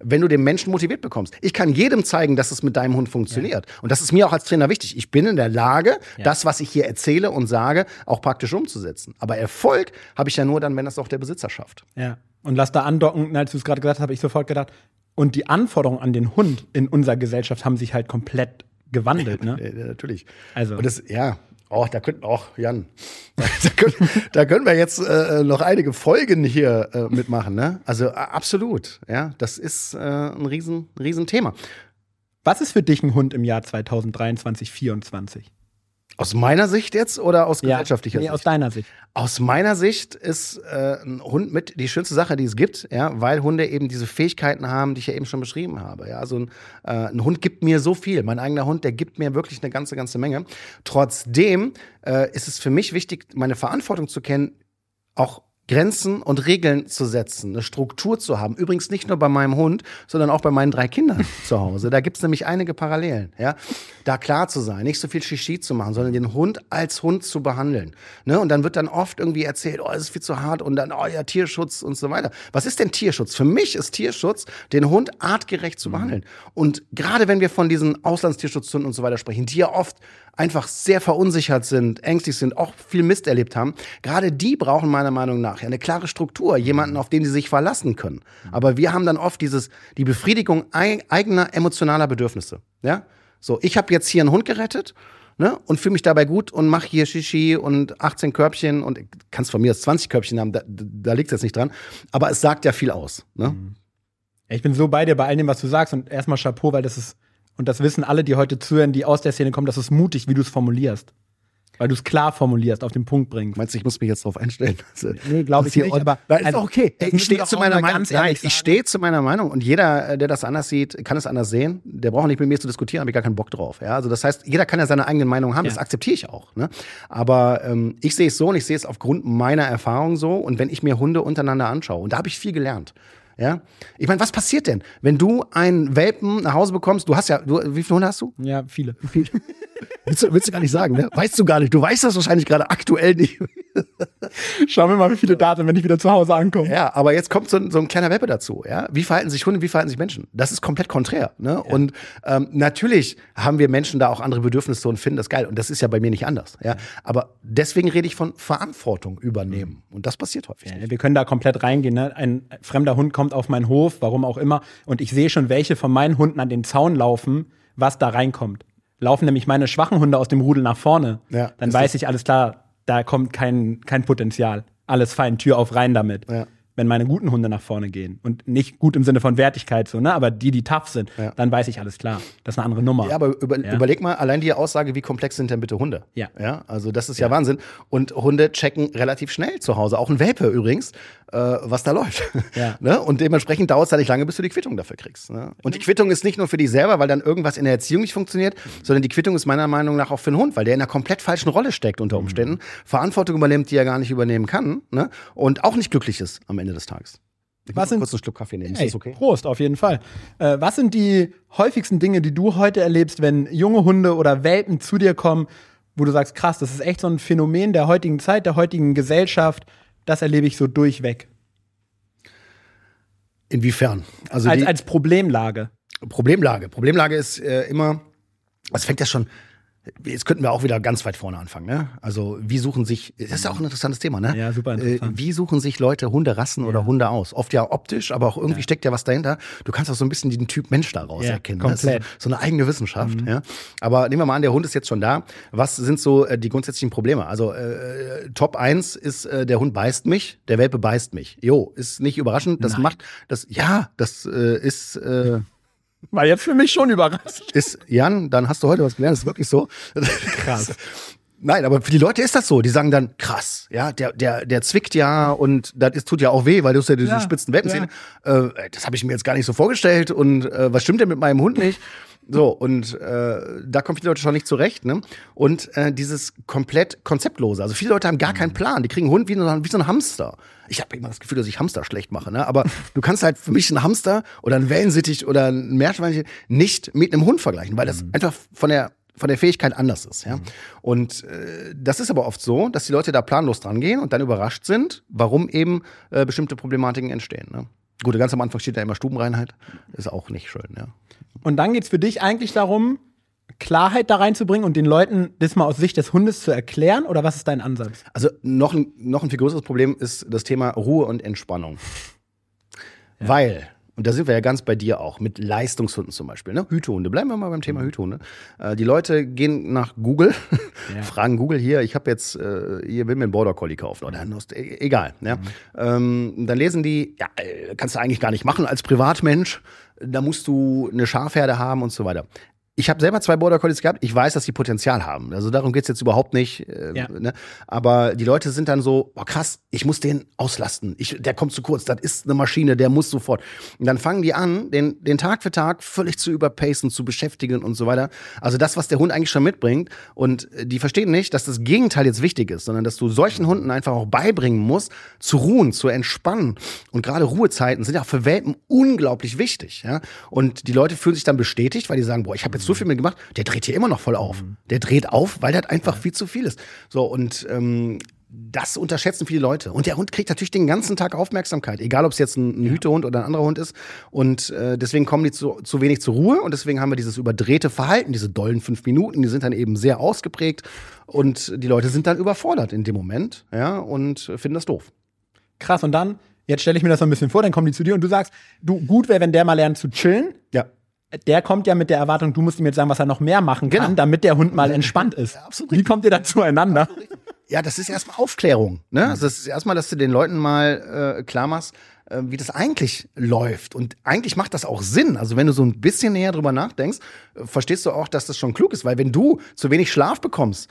wenn du den Menschen motiviert bekommst. Ich kann jedem zeigen, dass es mit deinem Hund funktioniert. Und das ist mir auch als Trainer wichtig. Ich bin in der Lage, das, was ich hier erzähle und sage, auch praktisch umzusetzen. Aber Erfolg habe ich ja nur dann, wenn das auch der Besitzer schafft. Ja. Und lass da andocken, als du es gerade gesagt hast, habe ich sofort gedacht, und die Anforderungen an den Hund in unserer Gesellschaft haben sich halt komplett gewandelt, ne? Ja, natürlich. Also. Und das, ja, oh, da könnten auch, Jan, da können, da können wir jetzt äh, noch einige Folgen hier äh, mitmachen, ne? Also äh, absolut, ja, das ist äh, ein riesen, riesen Thema. Was ist für dich ein Hund im Jahr 2023, 2024? Aus meiner Sicht jetzt oder aus gesellschaftlicher nee, Sicht? aus deiner Sicht. Aus meiner Sicht ist äh, ein Hund mit die schönste Sache, die es gibt, ja, weil Hunde eben diese Fähigkeiten haben, die ich ja eben schon beschrieben habe. Ja, also ein, äh, ein Hund gibt mir so viel. Mein eigener Hund, der gibt mir wirklich eine ganze, ganze Menge. Trotzdem äh, ist es für mich wichtig, meine Verantwortung zu kennen, auch Grenzen und Regeln zu setzen, eine Struktur zu haben. Übrigens nicht nur bei meinem Hund, sondern auch bei meinen drei Kindern zu Hause. Da gibt es nämlich einige Parallelen. Ja? Da klar zu sein, nicht so viel Shishi zu machen, sondern den Hund als Hund zu behandeln. Ne? Und dann wird dann oft irgendwie erzählt, oh, es ist viel zu hart und dann, oh ja, Tierschutz und so weiter. Was ist denn Tierschutz? Für mich ist Tierschutz, den Hund artgerecht zu behandeln. Und gerade wenn wir von diesen Auslandstierschutzhunden und so weiter sprechen, die ja oft einfach sehr verunsichert sind, ängstlich sind, auch viel Mist erlebt haben, gerade die brauchen meiner Meinung nach eine klare Struktur, jemanden, auf den sie sich verlassen können. Aber wir haben dann oft dieses, die Befriedigung ei- eigener emotionaler Bedürfnisse. Ja? So, ich habe jetzt hier einen Hund gerettet. Ne, und fühle mich dabei gut und mache hier Shishi und 18 Körbchen und kannst von mir aus 20 Körbchen haben, da, da liegt es jetzt nicht dran. Aber es sagt ja viel aus. Ne? Ja, Ich bin so bei dir bei all dem, was du sagst. Und erstmal Chapeau, weil das ist, und das wissen alle, die heute zuhören, die aus der Szene kommen, das ist mutig, wie du es formulierst. Weil du es klar formulierst, auf den Punkt bringst. Meinst du, ich muss mich jetzt darauf einstellen? Nee, glaub ich nicht, aber- Nein, ist also, auch okay. das Ich stehe zu meiner Meinung. Nein, ich stehe zu meiner Meinung und jeder, äh, der das anders sieht, kann es anders sehen. Der braucht nicht mit mir zu diskutieren, habe ich gar keinen Bock drauf. Ja, also das heißt, jeder kann ja seine eigene Meinung haben. Ja. Das akzeptiere ich auch. Ne? Aber ähm, ich sehe es so und ich sehe es aufgrund meiner Erfahrung so. Und wenn ich mir Hunde untereinander anschaue, und da habe ich viel gelernt. Ja, ich meine, was passiert denn, wenn du einen Welpen nach Hause bekommst? Du hast ja, du, wie viele Hunde hast du? Ja, viele. Willst du, willst du gar nicht sagen, ne? Weißt du gar nicht. Du weißt das wahrscheinlich gerade aktuell nicht. Schauen wir mal, wie viele Daten, wenn ich wieder zu Hause ankomme. Ja, aber jetzt kommt so ein, so ein kleiner Welpe dazu. Ja? Wie verhalten sich Hunde, wie verhalten sich Menschen? Das ist komplett konträr. Ne? Und ähm, natürlich haben wir Menschen da auch andere Bedürfnisse und finden das geil. Und das ist ja bei mir nicht anders. Ja? Aber deswegen rede ich von Verantwortung übernehmen. Und das passiert häufig. nicht. Ja, wir können da komplett reingehen. Ne? Ein fremder Hund kommt auf meinen Hof, warum auch immer, und ich sehe schon, welche von meinen Hunden an den Zaun laufen, was da reinkommt. Laufen nämlich meine schwachen Hunde aus dem Rudel nach vorne, Ja, dann weiß ich, alles klar, da kommt kein, kein Potenzial. Alles fein, Tür auf, rein damit. Ja. Wenn meine guten Hunde nach vorne gehen. Und nicht gut im Sinne von Wertigkeit, so, ne? aber die, die tough sind, Ja. dann weiß ich, alles klar. Das ist eine andere Nummer. Ja, aber über, überleg mal allein die Aussage, wie komplex sind denn bitte Hunde? Ja. ja also das ist ja, Wahnsinn. Und Hunde checken relativ schnell zu Hause, auch ein Welpe übrigens, äh, was da läuft. Ja. ne? Und dementsprechend dauert es ja nicht lange, bis du die Quittung dafür kriegst. Ne? Und die Quittung ist nicht nur für dich selber, weil dann irgendwas in der Erziehung nicht funktioniert, sondern die Quittung ist meiner Meinung nach auch für den Hund, weil der in einer komplett falschen Rolle steckt unter Umständen, Verantwortung übernimmt, die er gar nicht übernehmen kann ne? und auch nicht glücklich ist am Ende des Tages. Ich Was sind- kurz einen Schluck Kaffee nehmen. Ist Hey, das okay? Prost, auf jeden Fall. Äh, was sind die häufigsten Dinge, die du heute erlebst, wenn junge Hunde oder Welpen zu dir kommen, wo du sagst, krass, das ist echt so ein Phänomen der heutigen Zeit, der heutigen Gesellschaft, das erlebe ich so durchweg. Inwiefern? Also als, als Problemlage. Problemlage. Problemlage ist äh, immer, es fängt ja schon, jetzt könnten wir auch wieder ganz weit vorne anfangen. Ne? Also wie suchen sich, das ist ja auch ein interessantes Thema, ne? Ja, super Äh, interessant. wie suchen sich Leute Hunderassen oder Hunde aus? Oft ja optisch, aber auch irgendwie steckt ja was dahinter. Du kannst auch so ein bisschen den Typ Mensch daraus Ja, erkennen. ne? Das komplett. Mhm. ist so eine eigene Wissenschaft. Ja? Aber nehmen wir mal an, der Hund ist jetzt schon da. Was sind so äh, die grundsätzlichen Probleme? Also äh, Top 1 ist, äh, der Hund beißt mich, der Welpe beißt mich. Jo, ist nicht überraschend. Das Nein. macht, das, ja, das äh, ist, äh, War jetzt für mich schon überrascht. ist, Jan, dann hast du heute was gelernt, das ist wirklich so. Krass. Nein, aber für die Leute ist das so. Die sagen dann, krass, ja, der, der, der zwickt ja und das ist, tut ja auch weh, weil du hast ja diese Ja, spitzen Welpenzähne. Äh, das habe ich mir jetzt gar nicht so vorgestellt und äh, was stimmt denn mit meinem Hund nicht? So, und äh, da kommen viele Leute schon nicht zurecht. Ne? Und äh, dieses komplett konzeptlose. Also viele Leute haben gar keinen Plan. Die kriegen einen Hund wie so, ein- wie so ein Hamster. Ich habe immer das Gefühl, dass ich Hamster schlecht mache. Ne? Aber du kannst halt für mich einen Hamster oder einen Wellensittich oder ein Meerschweinchen nicht mit einem Hund vergleichen, weil das einfach von der von der Fähigkeit anders ist. Ja? Und äh, das ist aber oft so, dass die Leute da planlos dran gehen und dann überrascht sind, warum eben äh, bestimmte Problematiken entstehen. Ne? Gut, ganz am Anfang steht da immer Stubenreinheit. Ist auch nicht schön, ja. Und dann geht es für dich eigentlich darum, Klarheit da reinzubringen und den Leuten das mal aus Sicht des Hundes zu erklären? Oder was ist dein Ansatz? Also noch ein, noch ein viel größeres Problem ist das Thema Ruhe und Entspannung. Weil, und da sind wir ja ganz bei dir auch, mit Leistungshunden zum Beispiel, ne? Hütehunde. Bleiben wir mal beim Thema Hütehunde. Äh, die Leute gehen nach Google, ja. fragen Google hier, ich habe jetzt, äh, hier will mir einen Border Collie kaufen oder einen Ost e egal. Ja? Mhm. Ähm, dann lesen die, ja, äh, kannst du eigentlich gar nicht machen als Privatmensch. Da musst du eine Schafherde haben und so weiter ich habe selber zwei Border Collies gehabt. Ich weiß, dass die Potenzial haben. Also darum geht's jetzt überhaupt nicht. Äh, ja. ne? Aber die Leute sind dann so, oh krass, ich muss den auslasten. Ich, der kommt zu kurz. Das ist eine Maschine, der muss sofort. Und dann fangen die an, den, den Tag für Tag völlig zu überpacen, zu beschäftigen und so weiter. Also das, was der Hund eigentlich schon mitbringt. Und äh, die verstehen nicht, dass das Gegenteil jetzt wichtig ist, sondern dass du solchen Hunden einfach auch beibringen musst, zu ruhen, zu entspannen. Und gerade Ruhezeiten sind ja auch für Welpen unglaublich wichtig. Ja? Und die Leute fühlen sich dann bestätigt, weil die sagen, boah, ich habe jetzt so viel mitgemacht, der dreht hier immer noch voll auf. Mhm. Der dreht auf, weil das einfach viel zu viel ist. So, und ähm, das unterschätzen viele Leute. Und der Hund kriegt natürlich den ganzen Tag Aufmerksamkeit, egal ob es jetzt ein, ein Hütehund oder ein anderer Hund ist. Und äh, deswegen kommen die zu, zu wenig zur Ruhe und deswegen haben wir dieses überdrehte Verhalten, diese dollen fünf Minuten, die sind dann eben sehr ausgeprägt und die Leute sind dann überfordert in dem Moment, ja, und finden das doof. Krass, und dann, jetzt stelle ich mir das so ein bisschen vor, dann kommen die zu dir und du sagst, du, gut wäre, wenn der mal lernt zu chillen. Ja der kommt ja mit der Erwartung, du musst ihm jetzt sagen, was er noch mehr machen kann, genau. damit der Hund mal entspannt ist. Ja, Wie kommt ihr da zueinander? Ja, das ist erstmal Aufklärung. Ne? Also das ist erstmal, dass du den Leuten mal äh, klar machst, äh, wie das eigentlich läuft. Und eigentlich macht das auch Sinn. Also wenn du so ein bisschen näher drüber nachdenkst, äh, verstehst du auch, dass das schon klug ist. Weil wenn du zu wenig Schlaf bekommst,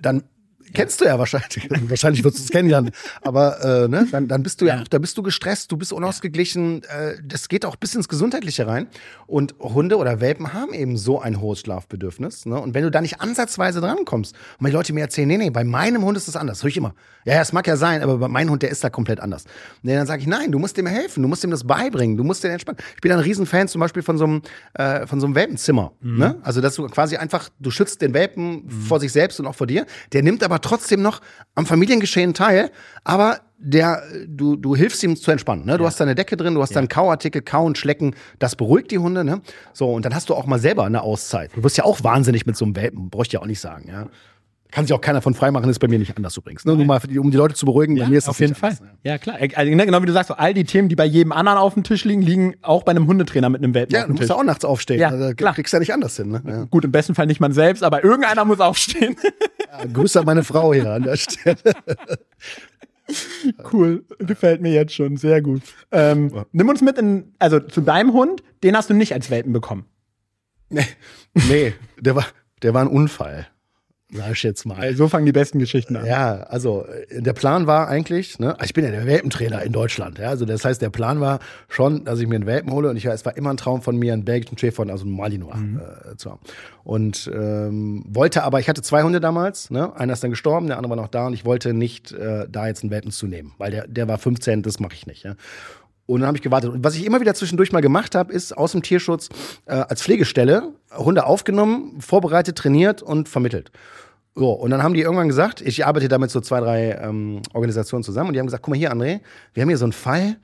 dann Kennst du ja wahrscheinlich. wahrscheinlich wirst du es kennenlernen. Aber äh, ne, dann, dann bist du ja, ja, da bist du gestresst, du bist unausgeglichen. Äh, das geht auch bis ins Gesundheitliche rein. Und Hunde oder Welpen haben eben so ein hohes Schlafbedürfnis. Ne? Und wenn du da nicht ansatzweise drankommst, und meine Leute mir erzählen, nee, nee, bei meinem Hund ist das anders. Hör ich immer. Ja, ja, es mag ja sein, aber bei meinem Hund, der ist da komplett anders. Nee, dann sage ich, nein, du musst dem helfen, du musst ihm das beibringen, du musst den entspannen. Ich bin ein Riesenfan zum Beispiel von so einem, äh, von so einem Welpenzimmer. Mhm. Ne? Also, dass du quasi einfach, du schützt den Welpen mhm. vor sich selbst und auch vor dir. Der nimmt aber trotzdem noch am Familiengeschehen teil, aber der, du, du hilfst ihm zu entspannen. Ne? Du ja. hast deine Decke drin, du hast ja. deinen Kauartikel, Kauen, Schlecken, das beruhigt die Hunde. Ne? So, und dann hast du auch mal selber eine Auszeit. Du wirst ja auch wahnsinnig mit so einem Welpen, bräuchte ich ja auch nicht sagen. Ja? Kann sich auch keiner von freimachen, ist bei mir nicht anders übrigens. Ne? Nur mal, um die Leute zu beruhigen, ja, bei mir ist das auf jeden Fall. Anders, ja. ja. klar. Also, ne, genau wie du sagst, all die Themen, die bei jedem anderen auf dem Tisch liegen, liegen auch bei einem Hundetrainer mit einem Welpen ja, auf dem du musst ja auch nachts aufstehen. Ja, also, klar. kriegst ja nicht anders hin. Ne? Ja. Gut, im besten Fall nicht man selbst, aber irgendeiner muss aufstehen. Ja, Grüße an meine Frau hier an der Stelle. Cool, gefällt mir jetzt schon, sehr gut. Ähm, nimm uns mit in, also zu deinem Hund, den hast du nicht als Welpen bekommen. Nee, nee der, war, der war ein Unfall sag ich jetzt mal. So fangen die besten Geschichten an. Ja, also äh, der Plan war eigentlich, ne, ich bin ja der Welpentrainer in Deutschland, ja, also das heißt, der Plan war schon, dass ich mir einen Welpen hole und ich, es war immer ein Traum von mir, einen belgischen Schäfer, also einen Malinois mhm. äh, zu haben. Und ähm, wollte aber, ich hatte zwei Hunde damals, ne, einer ist dann gestorben, der andere war noch da und ich wollte nicht äh, da jetzt einen Welpen zu nehmen, weil der, der war 15, das mache ich nicht, ja. Und dann habe ich gewartet. Und was ich immer wieder zwischendurch mal gemacht habe, ist aus dem Tierschutz äh, als Pflegestelle Hunde aufgenommen, vorbereitet, trainiert und vermittelt. So, und dann haben die irgendwann gesagt, ich arbeite damit so zwei, drei ähm, Organisationen zusammen und die haben gesagt, guck mal hier, André, wir haben hier so einen Fall,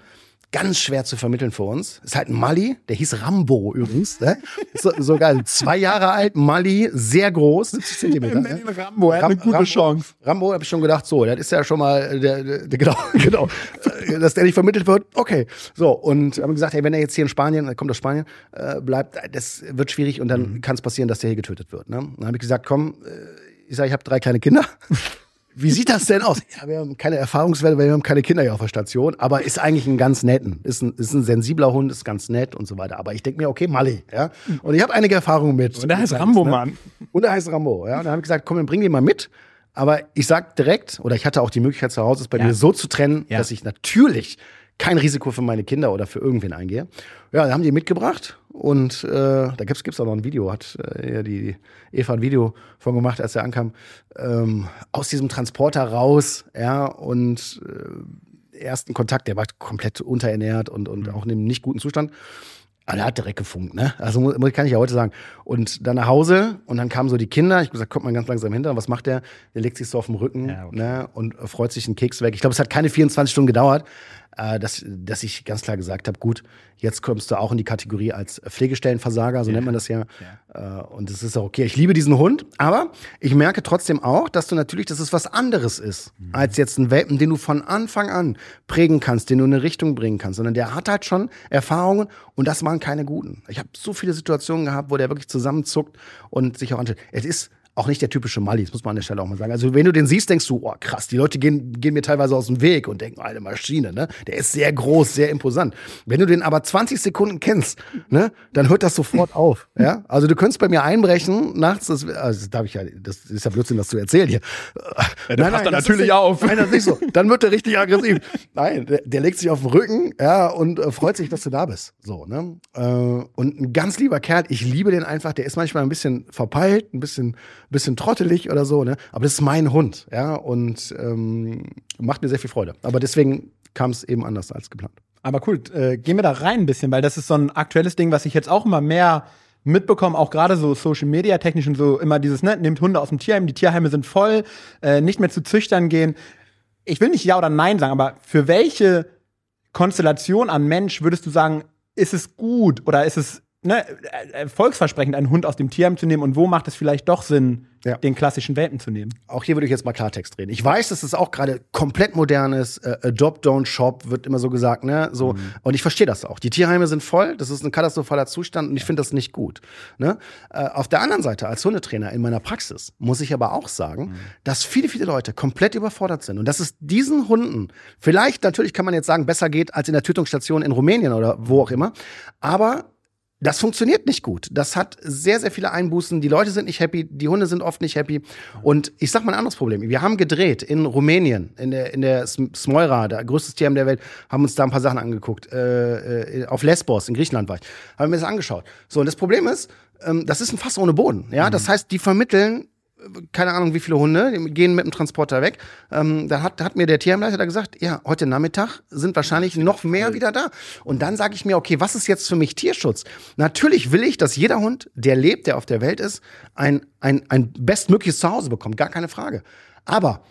ganz schwer zu vermitteln für uns. Ist halt ein Mali, der hieß Rambo übrigens. Ne? So, so geil. Zwei Jahre alt, Mali, sehr groß, 70 Zentimeter. Ne? Rambo, er hat eine gute Rambo, Chance. Rambo habe ich schon gedacht, so, das ist ja schon mal, der, der, der genau, genau, dass der nicht vermittelt wird. Okay, so und haben gesagt, hey, wenn er jetzt hier in Spanien, er kommt aus Spanien, äh, bleibt, das wird schwierig und dann mhm. kann es passieren, dass der hier getötet wird. Ne? Dann habe ich gesagt, komm. Äh, ich sage, ich habe drei kleine Kinder. Wie sieht das denn aus? Ja, wir haben keine Erfahrungswerte, weil wir haben keine Kinder hier auf der Station, aber ist eigentlich ein ganz netten, ist ein, ist ein sensibler Hund, ist ganz nett und so weiter. Aber ich denke mir, okay, Mali, ja. Und ich habe einige Erfahrungen mit. Und der heißt Rambo, ne? Mann. Und der heißt Rambo, ja. Und dann habe ich gesagt, komm, dann bring den mal mit. Aber ich sag direkt, oder ich hatte auch die Möglichkeit zu Hause, es bei ja. mir so zu trennen, ja. dass ich natürlich kein Risiko für meine Kinder oder für irgendwen eingehe. Ja, da haben die mitgebracht und äh, da gibt's gibt's auch noch ein Video, hat äh, die Eva ein Video von gemacht, als er ankam, ähm, aus diesem Transporter raus, ja, und äh, ersten Kontakt, der war komplett unterernährt und, und mhm. auch in einem nicht guten Zustand. Aber er hat direkt gefunkt, ne? Also kann ich ja heute sagen. Und dann nach Hause und dann kamen so die Kinder. Ich gesagt, kommt man ganz langsam hinter. Was macht der? Der legt sich so auf den Rücken ja, okay. ne? und freut sich einen Keks weg. Ich glaube, es hat keine 24 Stunden gedauert. Äh, dass, dass ich ganz klar gesagt habe, gut, jetzt kommst du auch in die Kategorie als Pflegestellenversager, so ja. nennt man das ja. ja. Äh, und das ist auch okay. Ich liebe diesen Hund, aber ich merke trotzdem auch, dass du natürlich, dass es was anderes ist, mhm. als jetzt ein Welpen, den du von Anfang an prägen kannst, den du in eine Richtung bringen kannst, sondern der hat halt schon Erfahrungen und das waren keine guten. Ich habe so viele Situationen gehabt, wo der wirklich zusammenzuckt und sich auch anschaut. Es ist auch nicht der typische Mali, das muss man an der Stelle auch mal sagen. Also wenn du den siehst, denkst du, oh krass, die Leute gehen, gehen mir teilweise aus dem Weg und denken, eine Maschine, ne? Der ist sehr groß, sehr imposant. Wenn du den aber 20 Sekunden kennst, ne, dann hört das sofort auf. Ja? Also du könntest bei mir einbrechen nachts, das, also das darf ich ja, das ist ja Blödsinn, das zu erzählen hier. Ja, der nein, passt dann natürlich auf. Nein, das ist nicht so. Dann wird der richtig aggressiv. Nein, der, der, legt sich auf den Rücken, ja, und äh, freut sich, dass du da bist. So, ne? Äh, und ein ganz lieber Kerl, ich liebe den einfach, der ist manchmal ein bisschen verpeilt, ein bisschen, bisschen trottelig oder so, ne? Aber das ist mein Hund, ja, und ähm, macht mir sehr viel Freude. Aber deswegen kam es eben anders als geplant. Aber cool, äh, gehen wir da rein ein bisschen, weil das ist so ein aktuelles Ding, was ich jetzt auch immer mehr mitbekomme, auch gerade so Social Media technisch und so immer dieses, ne, nehmt Hunde aus dem Tierheim, die Tierheime sind voll, äh, nicht mehr zu Züchtern gehen. Ich will nicht ja oder nein sagen, aber für welche Konstellation an Mensch würdest du sagen, ist es gut oder ist es ne, erfolgsversprechend, einen Hund aus dem Tierheim zu nehmen und wo macht es vielleicht doch Sinn, ja. den klassischen Welpen zu nehmen? Auch hier würde ich jetzt mal Klartext reden. Ich weiß, dass es auch gerade komplett modernes äh, Adopt, Don't Shop, wird immer so gesagt, ne? So, mhm. Und ich verstehe das auch. Die Tierheime sind voll, das ist ein katastrophaler Zustand und ich finde das nicht gut. Ne? Äh, auf der anderen Seite, als Hundetrainer in meiner Praxis, muss ich aber auch sagen, mhm. dass viele, viele Leute komplett überfordert sind und dass es diesen Hunden vielleicht, natürlich kann man jetzt sagen, besser geht als in der Tötungsstation in Rumänien oder wo auch immer, aber das funktioniert nicht gut. Das hat sehr, sehr viele Einbußen. Die Leute sind nicht happy, die Hunde sind oft nicht happy. Und ich sag mal ein anderes Problem. Wir haben gedreht in Rumänien, in der, in der Smoira, der größte Tierheim der Welt, haben uns da ein paar Sachen angeguckt. Äh, äh, auf Lesbos, in Griechenland war ich. Haben mir das angeschaut. So, und das Problem ist, ähm, das ist ein Fass ohne Boden. Ja, mhm. das heißt, die vermitteln keine Ahnung, wie viele Hunde, gehen mit dem Transporter weg. Ähm, da hat, hat mir der Tierheimleiter da gesagt, ja, heute Nachmittag sind wahrscheinlich noch mehr wieder da. Und dann sage ich mir, okay, was ist jetzt für mich Tierschutz? Natürlich will ich, dass jeder Hund, der lebt, der auf der Welt ist, ein, ein, ein bestmögliches Zuhause bekommt, gar keine Frage. Aber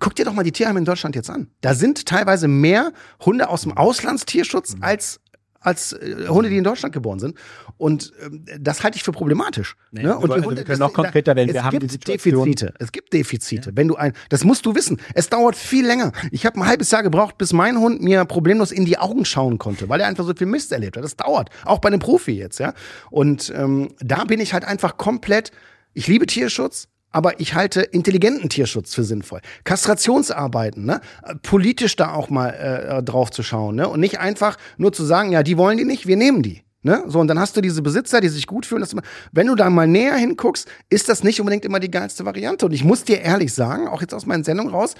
Guck dir doch mal die Tierheime in Deutschland jetzt an. Da sind teilweise mehr Hunde aus dem Auslandstierschutz mhm. als als äh, Hunde, die in Deutschland geboren sind. Und ähm, das halte ich für problematisch. Nee, ne? Und wir, Hunde, wir können noch konkreter werden. Wir es haben gibt Defizite. Es gibt Defizite. Ja. Wenn du ein, das musst du wissen. Es dauert viel länger. Ich habe ein halbes Jahr gebraucht, bis mein Hund mir problemlos in die Augen schauen konnte, weil er einfach so viel Mist erlebt hat. Das dauert. Auch bei einem Profi jetzt, ja. Und ähm, da bin ich halt einfach komplett. Ich liebe Tierschutz aber ich halte intelligenten Tierschutz für sinnvoll. Kastrationsarbeiten, ne? politisch da auch mal äh, drauf zu schauen ne? und nicht einfach nur zu sagen, ja, die wollen die nicht, wir nehmen die. Ne? So, und dann hast du diese Besitzer, die sich gut fühlen. Dass, wenn du da mal näher hinguckst, ist das nicht unbedingt immer die geilste Variante. Und ich muss dir ehrlich sagen, auch jetzt aus meinen Sendungen raus,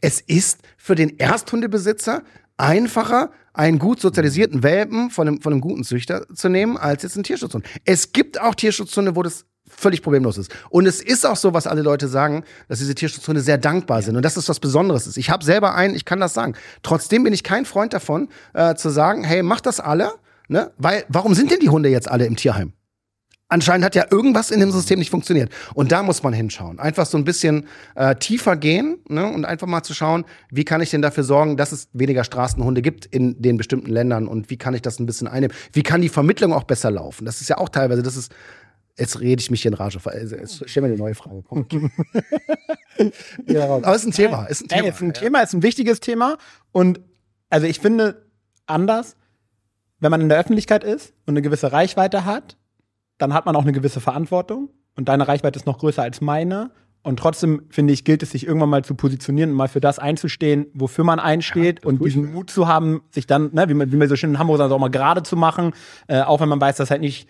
es ist für den Ersthundebesitzer einfacher, einen gut sozialisierten Welpen von einem, von einem guten Züchter zu nehmen, als jetzt einen Tierschutzhund. Es gibt auch Tierschutzhunde, wo das völlig problemlos ist. Und es ist auch so, was alle Leute sagen, dass diese Tierschutzhunde sehr dankbar sind und dass es was Besonderes ist. Ich habe selber einen, ich kann das sagen. Trotzdem bin ich kein Freund davon, äh, zu sagen, hey, mach das alle, ne? Weil, warum sind denn die Hunde jetzt alle im Tierheim? Anscheinend hat ja irgendwas in dem System nicht funktioniert. Und da muss man hinschauen. Einfach so ein bisschen äh, tiefer gehen ne? und einfach mal zu schauen, wie kann ich denn dafür sorgen, dass es weniger Straßenhunde gibt in den bestimmten Ländern und wie kann ich das ein bisschen einnehmen? Wie kann die Vermittlung auch besser laufen? Das ist ja auch teilweise, das ist Jetzt rede ich mich hier in Rage. Jetzt stell mir eine neue Frage. Ja, Aber es ist ein Thema. Ist ein Thema. Ey, ist ein. Thema, ist ein wichtiges Thema. Und also ich finde anders, wenn man in der Öffentlichkeit ist und eine gewisse Reichweite hat, dann hat man auch eine gewisse Verantwortung. Und deine Reichweite ist noch größer als meine. Und trotzdem, finde ich, gilt es, sich irgendwann mal zu positionieren und mal für das einzustehen, wofür man einsteht ja, und diesen Mut zu haben, sich dann, ne, wie, man, wie man so schön in Hamburg sagt, auch mal gerade zu machen, äh, auch wenn man weiß, dass halt nicht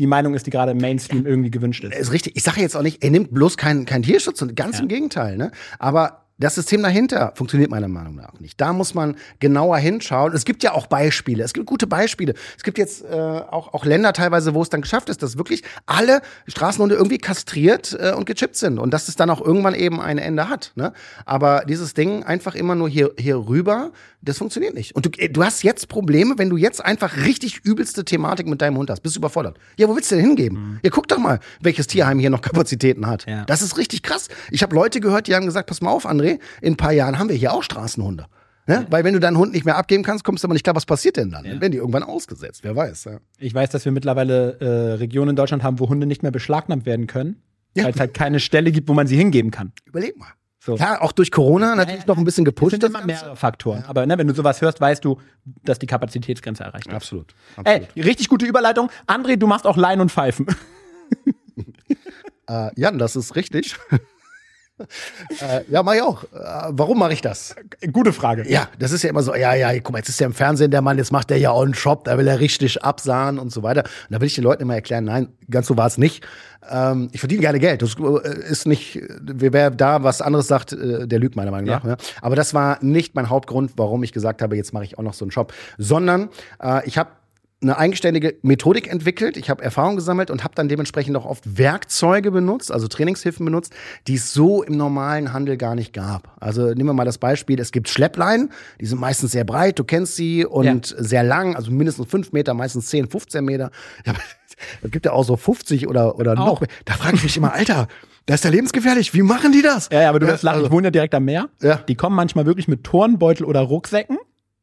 die Meinung ist, die gerade im Mainstream irgendwie gewünscht ist. Ist richtig. Ich sage jetzt auch nicht, er nimmt bloß keinen kein Tierschutz und ganz ja. im Gegenteil. Ne? Aber das System dahinter funktioniert meiner Meinung nach nicht. Da muss man genauer hinschauen. Es gibt ja auch Beispiele. Es gibt gute Beispiele. Es gibt jetzt äh, auch, auch Länder teilweise, wo es dann geschafft ist, dass wirklich alle Straßenhunde irgendwie kastriert äh, und gechippt sind und dass es dann auch irgendwann eben ein Ende hat. Ne? Aber dieses Ding einfach immer nur hier, hier rüber, das funktioniert nicht. Und du, äh, du hast jetzt Probleme, wenn du jetzt einfach richtig übelste Thematik mit deinem Hund hast. Bist du überfordert. Ja, wo willst du denn hingeben? Mhm. Ja, guck doch mal, welches Tierheim hier noch Kapazitäten hat. Ja. Das ist richtig krass. Ich habe Leute gehört, die haben gesagt, pass mal auf, André, in ein paar Jahren haben wir hier auch Straßenhunde. Ne? Weil wenn du deinen Hund nicht mehr abgeben kannst, kommst du aber nicht klar, was passiert denn dann? Dann werden die irgendwann ausgesetzt, wer weiß. Ja. Ich weiß, dass wir mittlerweile äh, Regionen in Deutschland haben, wo Hunde nicht mehr beschlagnahmt werden können, weil es halt keine Stelle gibt, wo man sie hingeben kann. Überleg mal. So. Klar, auch durch Corona natürlich noch ein bisschen gepusht. sind das immer Ganze. mehrere Faktoren. Aber ne, wenn du sowas hörst, weißt du, dass die Kapazitätsgrenze erreicht ist. Absolut. Ey, richtig gute Überleitung. André, du machst auch Laien und Pfeifen. Äh, Jan, das ist richtig. äh, ja, mach ich auch. Äh, warum mache ich das? Gute Frage. Ja, das ist ja immer so, ja, ja, guck mal, jetzt ist ja im Fernsehen der Mann, jetzt macht der ja auch einen Shop, da will er richtig absahen und so weiter. Und da will ich den Leuten immer erklären, nein, ganz so war es nicht. Ähm, ich verdiene gerne Geld. Das äh, ist nicht, wer da was anderes sagt, äh, der lügt meiner Meinung nach. Ja. Ja. Aber das war nicht mein Hauptgrund, warum ich gesagt habe, jetzt mache ich auch noch so einen Shop. Sondern äh, ich habe eine eigenständige Methodik entwickelt. Ich habe Erfahrung gesammelt und habe dann dementsprechend auch oft Werkzeuge benutzt, also Trainingshilfen benutzt, die es so im normalen Handel gar nicht gab. Also nehmen wir mal das Beispiel, es gibt Schleppleinen, die sind meistens sehr breit, du kennst sie, und sehr lang, also mindestens fünf Meter, meistens 10, 15 Meter. Ja, Es gibt ja auch so 50 oder, oder noch Auch. mehr. Da frage ich mich immer, Alter, das ist ja lebensgefährlich. Wie machen die das? Ja, ja, aber du wirst lachen. also- ich wohne ja direkt am Meer. Ja. Die kommen manchmal wirklich mit Turnbeutel oder Rucksäcken,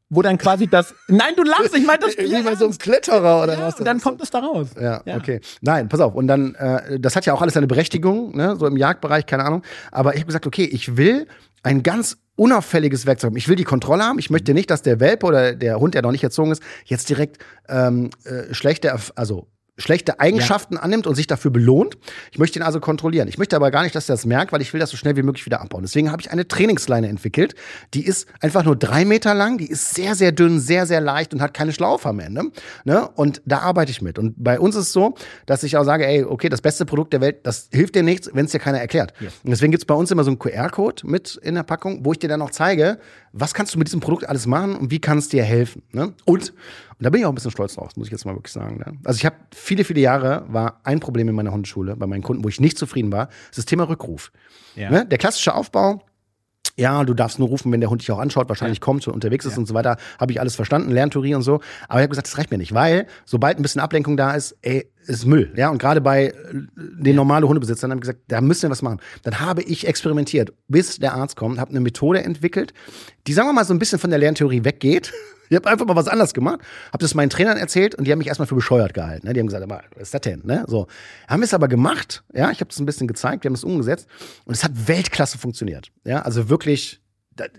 wo dann quasi das. Nein, du lachst, ich meine das Wie bei so einem Kletterer oder ja, was? und dann kommt es da raus. Ja, okay. Nein, pass auf. Und dann, äh, das hat ja auch alles seine Berechtigung, ne? so im Jagdbereich, keine Ahnung. Aber ich habe gesagt, okay, ich will ein ganz unauffälliges Werkzeug. haben. Ich will die Kontrolle haben. Ich möchte nicht, dass der Welpe oder der Hund, der noch nicht erzogen ist, jetzt direkt ähm, äh, schlechte, also schlechte Eigenschaften annimmt und sich dafür belohnt. Ich möchte ihn also kontrollieren. Ich möchte aber gar nicht, dass er das merkt, weil ich will das so schnell wie möglich wieder abbauen. Deswegen habe ich eine Trainingsleine entwickelt. Die ist einfach nur drei Meter lang, die ist sehr, sehr dünn, sehr, sehr leicht und hat keine Schlaufe am Ende. Ne? Und da arbeite ich mit. Und bei uns ist es so, dass ich auch sage, ey, okay, das beste Produkt der Welt, das hilft dir nichts, wenn es dir keiner erklärt. Und deswegen gibt es bei uns immer so einen QR-Code mit in der Packung, wo ich dir dann auch zeige, was kannst du mit diesem Produkt alles machen und wie kann es dir helfen. Ne? Und und da bin ich auch ein bisschen stolz drauf, muss ich jetzt mal wirklich sagen. Ne? Also ich habe viele, viele Jahre war ein Problem in meiner Hundeschule bei meinen Kunden, wo ich nicht zufrieden war, ist das Thema Rückruf. Ja. Ne? Der klassische Aufbau, ja, du darfst nur rufen, wenn der Hund dich auch anschaut, wahrscheinlich kommt und unterwegs ist und so weiter. Habe ich alles verstanden, Lerntheorie und so. Aber ich habe gesagt, das reicht mir nicht, weil sobald ein bisschen Ablenkung da ist, ey, ist Müll. Ja, und gerade bei äh, den normalen Hundebesitzern haben gesagt, da müssen wir was machen. Dann habe ich experimentiert, bis der Arzt kommt, habe eine Methode entwickelt, die, sagen wir mal, so ein bisschen von der Lerntheorie weggeht. Ich habe einfach mal was anderes gemacht, habe das meinen Trainern erzählt und die haben mich erstmal für bescheuert gehalten. Ne? Die haben gesagt, aber was ist das denn? Ne? So. Haben wir es aber gemacht, ja, ich habe das ein bisschen gezeigt, wir haben es umgesetzt und es hat Weltklasse funktioniert. Ja, also wirklich,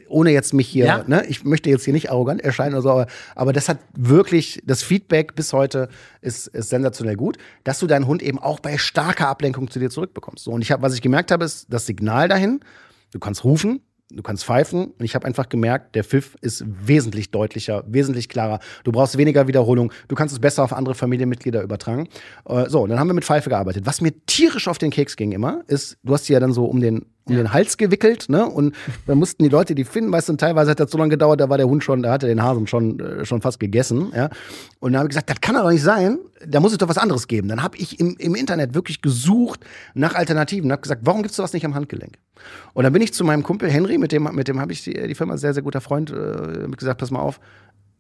ohne jetzt mich hier, Ja. ne, ich möchte jetzt hier nicht arrogant erscheinen oder so, aber, aber das hat wirklich, das Feedback bis heute ist, ist sensationell gut, dass du deinen Hund eben auch bei starker Ablenkung zu dir zurückbekommst. So, und ich habe, was ich gemerkt habe, ist das Signal dahin, du kannst rufen, Du kannst pfeifen und ich habe einfach gemerkt, der Pfiff ist wesentlich deutlicher, wesentlich klarer. Du brauchst weniger Wiederholung, du kannst es besser auf andere Familienmitglieder übertragen. Äh, so, und dann haben wir mit Pfeife gearbeitet. Was mir tierisch auf den Keks ging immer, ist, du hast sie ja dann so um den um den Hals gewickelt, ne? Und dann mussten die Leute die finden, weißt du, und teilweise hat das so lange gedauert, da war der Hund schon, da hatte den Hasen schon, äh, schon fast gegessen, ja. Und dann habe ich gesagt, das kann doch nicht sein, da muss es doch was anderes geben. Dann habe ich im, im Internet wirklich gesucht nach Alternativen, habe gesagt, warum gibt's sowas nicht am Handgelenk? Und dann bin ich zu meinem Kumpel Henry, mit dem, mit dem habe ich die, die Firma, sehr, sehr guter Freund, äh, gesagt, pass mal auf,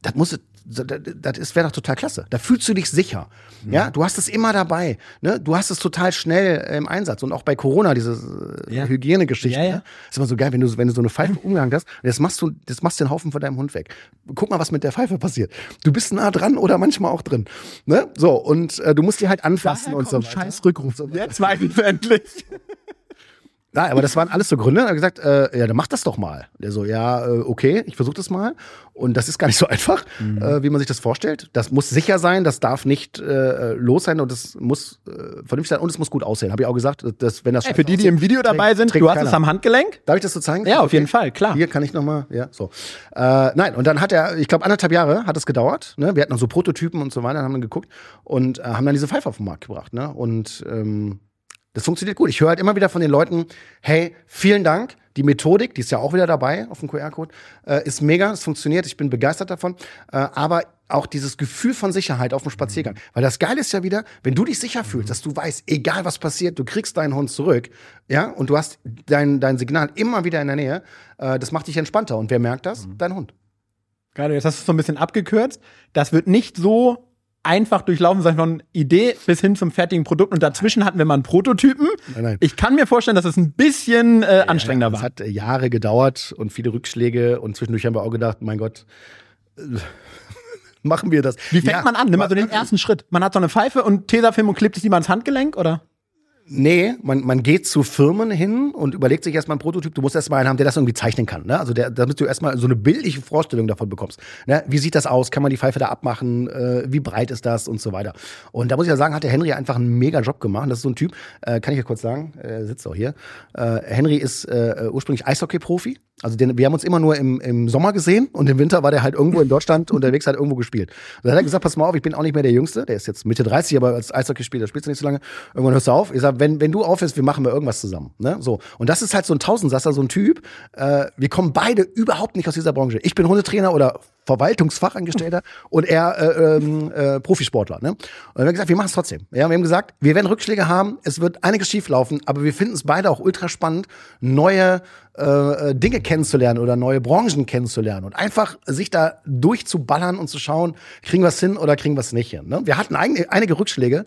das muss, das, das ist- wäre doch total klasse. Da fühlst du dich sicher. Ja, du hast es immer dabei. Ne? Du hast es total schnell im Einsatz. Und auch bei Corona, diese äh, Ja. Hygienegeschichte. Ja, ja. Ne? Ist immer so geil, wenn du, wenn du so eine Pfeife umgehangen hast, jetzt machst du, jetzt machst du den Haufen von deinem Hund weg. Guck mal, was mit der Pfeife passiert. Du bist nah dran oder manchmal auch drin. Ne? So, und äh, du musst die halt anfassen und so weiter. Scheiß Rückruf. Jetzt weiß ich endlich. Nein, aber das waren alles so Gründe. Er hat gesagt, äh, ja, dann mach das doch mal. Der so, ja, äh, okay, ich versuche das mal. Und das ist gar nicht so einfach, äh, wie man sich das vorstellt. Das muss sicher sein, das darf nicht äh, los sein und das muss äh, vernünftig sein und es muss gut aussehen. Habe ich auch gesagt, dass, wenn das Für die, die im Video dabei sind, du hast keiner. es am Handgelenk. Darf ich das so zeigen? Ja, auf jeden Fall, klar. Hier kann ich noch mal, ja, so. Äh, nein, und dann hat er, ich glaube, anderthalb Jahre hat es gedauert. Ne? Wir hatten noch so Prototypen und so weiter, haben dann geguckt und äh, haben dann diese Pfeife auf den Markt gebracht. Ne? Und ähm, das funktioniert gut. Ich höre halt immer wieder von den Leuten, hey, vielen Dank. Die Methodik, die ist ja auch wieder dabei auf dem QR-Code, äh, ist mega, es funktioniert, ich bin begeistert davon. Äh, aber auch dieses Gefühl von Sicherheit auf dem Spaziergang. Weil das Geile ist ja wieder, wenn du dich sicher fühlst, dass du weißt, egal was passiert, du kriegst deinen Hund zurück, ja, und du hast dein, dein Signal immer wieder in der Nähe, äh, das macht dich entspannter. Und wer merkt das? Dein Hund. Gerade jetzt hast du es so ein bisschen abgekürzt. Das wird nicht so einfach durchlaufen, sag ich mal, von Idee bis hin zum fertigen Produkt und dazwischen hatten wir mal einen Prototypen. Nein, nein. Ich kann mir vorstellen, dass es ein bisschen äh, anstrengender Es war. hat äh, Jahre gedauert und viele Rückschläge und zwischendurch haben wir auch gedacht, mein Gott, machen wir das. Wie fängt Ja, man an? Nimm mal so den ersten Schritt. Man hat so eine Pfeife und Tesafilm und klebt sich die mal ans Handgelenk, oder? Nee, man, man geht zu Firmen hin und überlegt sich erstmal einen Prototyp. Du musst erstmal einen haben, der das irgendwie zeichnen kann. Ne? Also der, damit du erstmal so eine bildliche Vorstellung davon bekommst. Ne? Wie sieht das aus? Kann man die Pfeife da abmachen? Äh, wie breit ist das? Und so weiter. Und da muss ich ja sagen, hat der Henry einfach einen mega Job gemacht. Das ist so ein Typ, äh, kann ich ja kurz sagen, er sitzt auch hier. Äh, Henry ist äh, ursprünglich Eishockey-Profi. Also den, wir haben uns immer nur im, im Sommer gesehen und im Winter war der halt irgendwo in Deutschland unterwegs, hat irgendwo gespielt. Und dann hat er gesagt, pass mal auf, ich bin auch nicht mehr der Jüngste, der ist jetzt Mitte 30, aber als Eishockeyspieler spielst du nicht so lange. Irgendwann hörst du auf. Ich sag, wenn, wenn du aufhörst, wir machen mal irgendwas zusammen. Ne? So. Und das ist halt so ein Tausendsasser, so ein Typ. Äh, wir kommen beide überhaupt nicht aus dieser Branche. Ich bin Hundetrainer oder Verwaltungsfachangestellter und er äh, ähm, äh, Profisportler. Ne? Und wir haben gesagt, wir machen es trotzdem. Ja, wir haben gesagt, wir werden Rückschläge haben, es wird einiges schieflaufen, aber wir finden es beide auch ultra spannend, neue äh, Dinge kennenzulernen oder neue Branchen kennenzulernen und einfach sich da durchzuballern und zu schauen, kriegen wir es hin oder kriegen wir es nicht hin. Ne? Wir hatten ein, einige Rückschläge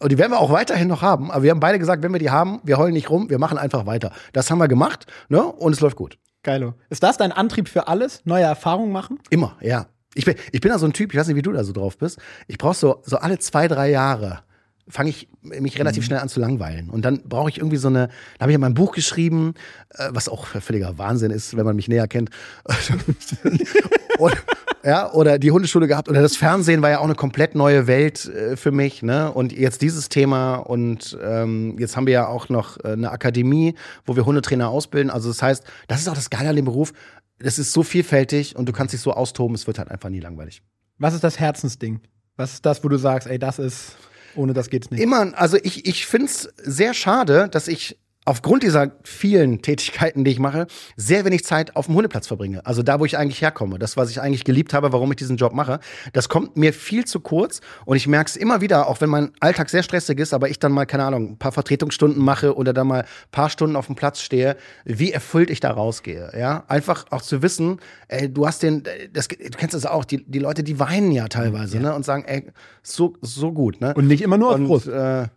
und die werden wir auch weiterhin noch haben, aber wir haben beide gesagt, wenn wir die haben, wir heulen nicht rum, wir machen einfach weiter. Das haben wir gemacht ne? und es läuft gut. Geilo. Ist das dein Antrieb für alles? Neue Erfahrungen machen? Immer, ja. Ich bin, ich bin da so ein Typ, ich weiß nicht, wie du da so drauf bist. Ich brauche so, so alle zwei, drei Jahre fange ich mich relativ schnell an zu langweilen. Und dann brauche ich irgendwie so eine, da habe ich ja mein Buch geschrieben, äh, was auch völliger Wahnsinn ist, wenn man mich näher kennt. und, ja, oder die Hundeschule gehabt oder das Fernsehen war ja auch eine komplett neue Welt äh, für mich, ne? Und jetzt dieses Thema und ähm, jetzt haben wir ja auch noch äh, eine Akademie, wo wir Hundetrainer ausbilden. Also das heißt, das ist auch das Geile an dem Beruf. Es ist so vielfältig und du kannst dich so austoben, es wird halt einfach nie langweilig. Was ist das Herzensding? Was ist das, wo du sagst, ey, das ist, ohne das geht's nicht? Immer, also ich, ich finde es sehr schade, dass ich aufgrund dieser vielen Tätigkeiten, die ich mache, sehr wenig Zeit auf dem Hundeplatz verbringe. Also da, wo ich eigentlich herkomme. Das, was ich eigentlich geliebt habe, warum ich diesen Job mache, das kommt mir viel zu kurz. Und ich merke es immer wieder, auch wenn mein Alltag sehr stressig ist, aber ich dann mal, keine Ahnung, ein paar Vertretungsstunden mache oder dann mal ein paar Stunden auf dem Platz stehe, wie erfüllt ich da rausgehe. Ja, einfach auch zu wissen, ey, du hast den, das, du kennst das auch, die, die Leute, die weinen ja teilweise, ne, und sagen, ey, so, so gut, ne. Und nicht immer nur auf Und, Brust. äh,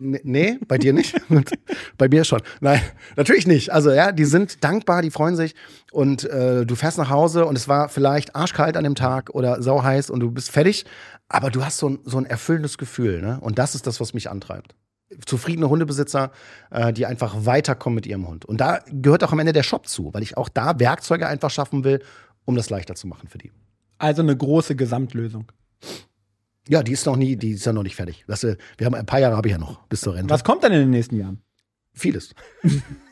nee, bei dir nicht. bei mir schon. Nein, natürlich nicht. Also ja, die sind dankbar, die freuen sich und äh, du fährst nach Hause und es war vielleicht arschkalt an dem Tag oder sauheiß und du bist fertig, aber du hast so ein, so ein erfüllendes Gefühl, ne? Und das ist das, was mich antreibt. Zufriedene Hundebesitzer, äh, die einfach weiterkommen mit ihrem Hund. Und da gehört auch am Ende der Shop zu, weil ich auch da Werkzeuge einfach schaffen will, um das leichter zu machen für die. Also eine große Gesamtlösung. Ja, die ist noch nie, die ist ja noch nicht fertig. Das, wir haben ein paar Jahre habe ich ja noch bis zur Rente. Was kommt denn in den nächsten Jahren? Vieles.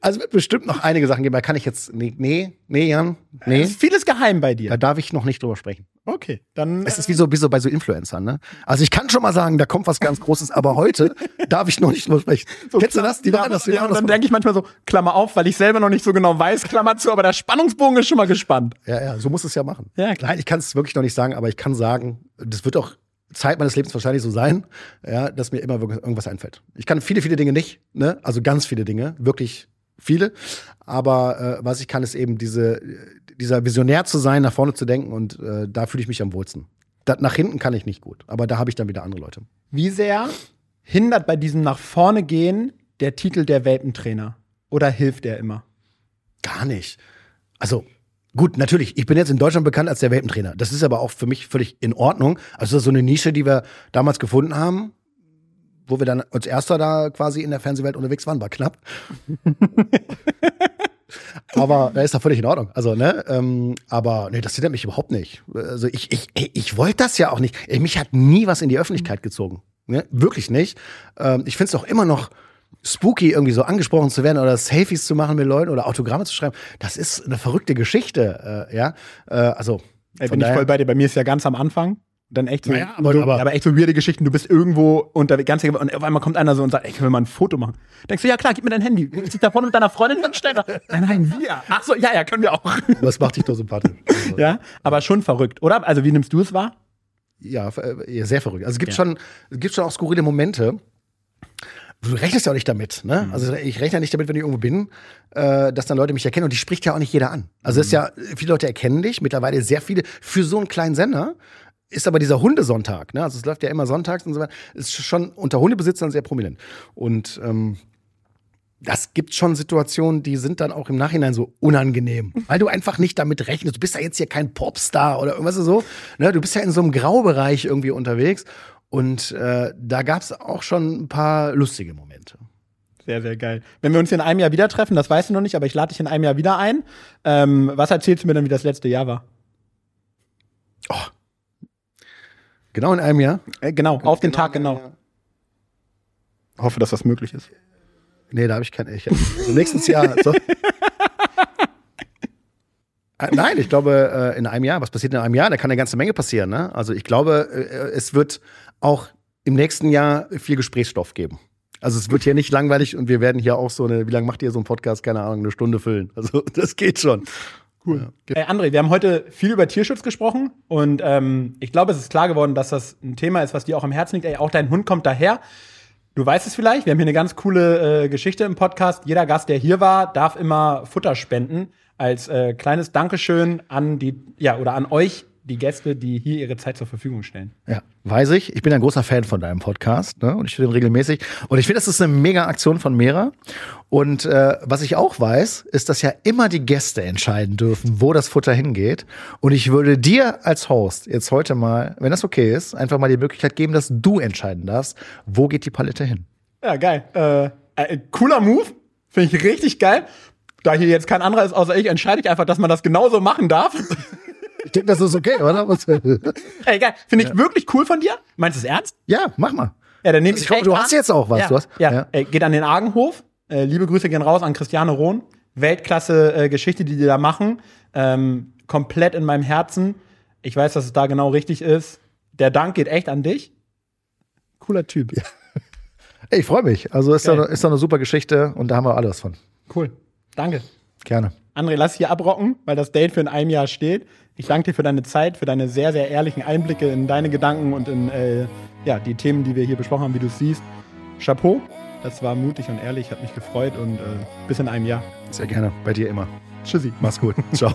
also wird bestimmt noch einige Sachen geben. Da kann ich jetzt. Nee, nee, nee, Jan. Nee. Ist vieles geheim bei Da dir. darf ich noch nicht drüber sprechen. Okay, dann. Es ist wie so, wie so bei so Influencern, ne? Also ich kann schon mal sagen, da kommt was ganz Großes, aber heute darf ich noch nicht drüber sprechen. Kennst du das? Die machen das, die ja, und das. dann denke ich manchmal so, Klammer auf, weil ich selber noch nicht so genau weiß, Klammer zu, aber der Spannungsbogen ist schon mal gespannt. Ja, ja, so muss es ja machen. Ja, klar. Nein, ich kann es wirklich noch nicht sagen, aber ich kann sagen, das wird auch Zeit meines Lebens wahrscheinlich so sein, ja, dass mir immer irgendwas einfällt. Ich kann viele, viele Dinge nicht, ne? Also ganz viele Dinge, wirklich viele. Aber äh, was ich kann, ist eben diese, dieser Visionär zu sein, nach vorne zu denken und äh, da fühle ich mich am wohlsten. Da, nach hinten kann ich nicht gut, aber da habe ich dann wieder andere Leute. Wie sehr hindert bei diesem nach vorne gehen der Titel der Welpentrainer? Oder hilft er immer? Gar nicht. Also, gut, natürlich, ich bin jetzt in Deutschland bekannt als der Welpentrainer. Das ist aber auch für mich völlig in Ordnung. Also, das ist so eine Nische, die wir damals gefunden haben, wo wir dann als erster da quasi in der Fernsehwelt unterwegs waren, war knapp. aber da ist doch völlig in Ordnung. Also, ne, ähm, aber nee, das hindert mich überhaupt nicht. Also ich, ich, ich wollte das ja auch nicht. Mich hat nie was in die Öffentlichkeit gezogen. Ne? Wirklich nicht. Ähm, ich finde es auch immer noch spooky, irgendwie so angesprochen zu werden oder Selfies zu machen mit Leuten oder Autogramme zu schreiben. Das ist eine verrückte Geschichte, äh, ja. Äh, also Ey, bin ich voll bei dir. Bei mir ist ja ganz am Anfang. Dann echt so, Naja, aber- so aber- aber echt so weirde Geschichten. Du bist irgendwo unter ganz und auf einmal kommt einer so und sagt, ey, können wir mal ein Foto machen? Denkst du, ja klar, gib mir dein Handy. Du dich da vorne mit deiner Freundin hinstellen? Nein, nein, wir. Ach so, ja, ja, können wir auch. Das macht dich doch sympathisch. Also, ja, aber schon verrückt, oder? Also wie nimmst du es wahr? ja, äh, sehr verrückt. Also es gibt Ja. schon, es gibt schon auch skurrile Momente. Du rechnest ja auch nicht damit, Mhm. ne? Also ich rechne ja nicht damit, wenn ich irgendwo bin, äh, dass dann Leute mich erkennen und die spricht ja auch nicht jeder an. Also Mhm. es ist ja, viele Leute erkennen dich, mittlerweile sehr viele, für so einen kleinen Sender ist aber dieser Hundesonntag, ne? also es läuft ja immer sonntags und so weiter, ist schon unter Hundebesitzern sehr prominent. Und ähm, das gibt schon Situationen, die sind dann auch im Nachhinein so unangenehm, weil du einfach nicht damit rechnest. Du bist ja jetzt hier kein Popstar oder irgendwas so. Ne? Du bist ja in so einem Graubereich irgendwie unterwegs. Und äh, da gab es auch schon ein paar lustige Momente. Sehr, sehr geil. Wenn wir uns in einem Jahr wieder treffen, das weißt du noch nicht, aber ich lade dich in einem Jahr wieder ein. Ähm, was erzählst du mir dann, wie das letzte Jahr war? Oh. Genau in einem Jahr? Äh, genau, auf den genau Tag genau. Hoffe, dass das möglich ist. Nee, da habe ich kein. Ich, also nächstes Jahr. So. Äh, nein, ich glaube, äh, in einem Jahr, was passiert in einem Jahr? Da kann eine ganze Menge passieren. Ne? Also ich glaube, äh, es wird auch im nächsten Jahr viel Gesprächsstoff geben. Also es wird hier nicht langweilig und wir werden hier auch so eine, wie lange macht ihr so einen Podcast? Keine Ahnung, eine Stunde füllen. Also das geht schon. Cool. Ja. Hey André, wir haben heute viel über Tierschutz gesprochen und ähm, ich glaube, es ist klar geworden, dass das ein Thema ist, was dir auch am Herzen liegt. Ey, auch dein Hund kommt daher. Du weißt es vielleicht, wir haben hier eine ganz coole äh, Geschichte im Podcast. Jeder Gast, der hier war, darf immer Futter spenden als äh, kleines Dankeschön an die, ja, oder an euch, die Gäste, die hier ihre Zeit zur Verfügung stellen. Ja, weiß ich. Ich bin ein großer Fan von deinem Podcast ne? und ich höre den regelmäßig. Und ich finde, das ist eine mega Aktion von Mera. Und äh, was ich auch weiß, ist, dass ja immer die Gäste entscheiden dürfen, wo das Futter hingeht. Und ich würde dir als Host jetzt heute mal, wenn das okay ist, einfach mal die Möglichkeit geben, dass du entscheiden darfst, wo geht die Palette hin. Ja, geil. Äh, äh, cooler Move. Finde ich richtig geil. Da hier jetzt kein anderer ist außer ich, entscheide ich einfach, dass man das genauso machen darf. Ich denke, das ist okay, oder? Ey, geil. Finde ich ja. wirklich cool von dir. Meinst du es ernst? Ja, mach mal. Ja, dann nehme also ich. ich hoffe, du hast jetzt auch was. Ja, du hast, ja. ja. Ey, geht an den Argenhof. Äh, liebe Grüße gehen raus an Christiane Rohn. Weltklasse äh, Geschichte, die die da machen. Ähm, komplett in meinem Herzen. Ich weiß, dass es da genau richtig ist. Der Dank geht echt an dich. Cooler Typ. Ja. Ey, ich freue mich. Also ist doch, ist doch eine super Geschichte und da haben wir alles von. Cool. Danke. Gerne. André, lass hier abrocken, weil das Date für in einem Jahr steht. Ich danke dir für deine Zeit, für deine sehr, sehr ehrlichen Einblicke in deine Gedanken und in äh, ja, die Themen, die wir hier besprochen haben, wie du es siehst. Chapeau, das war mutig und ehrlich, hat mich gefreut und äh, bis in einem Jahr. Sehr gerne, bei dir immer. Tschüssi. Mach's gut. Ciao.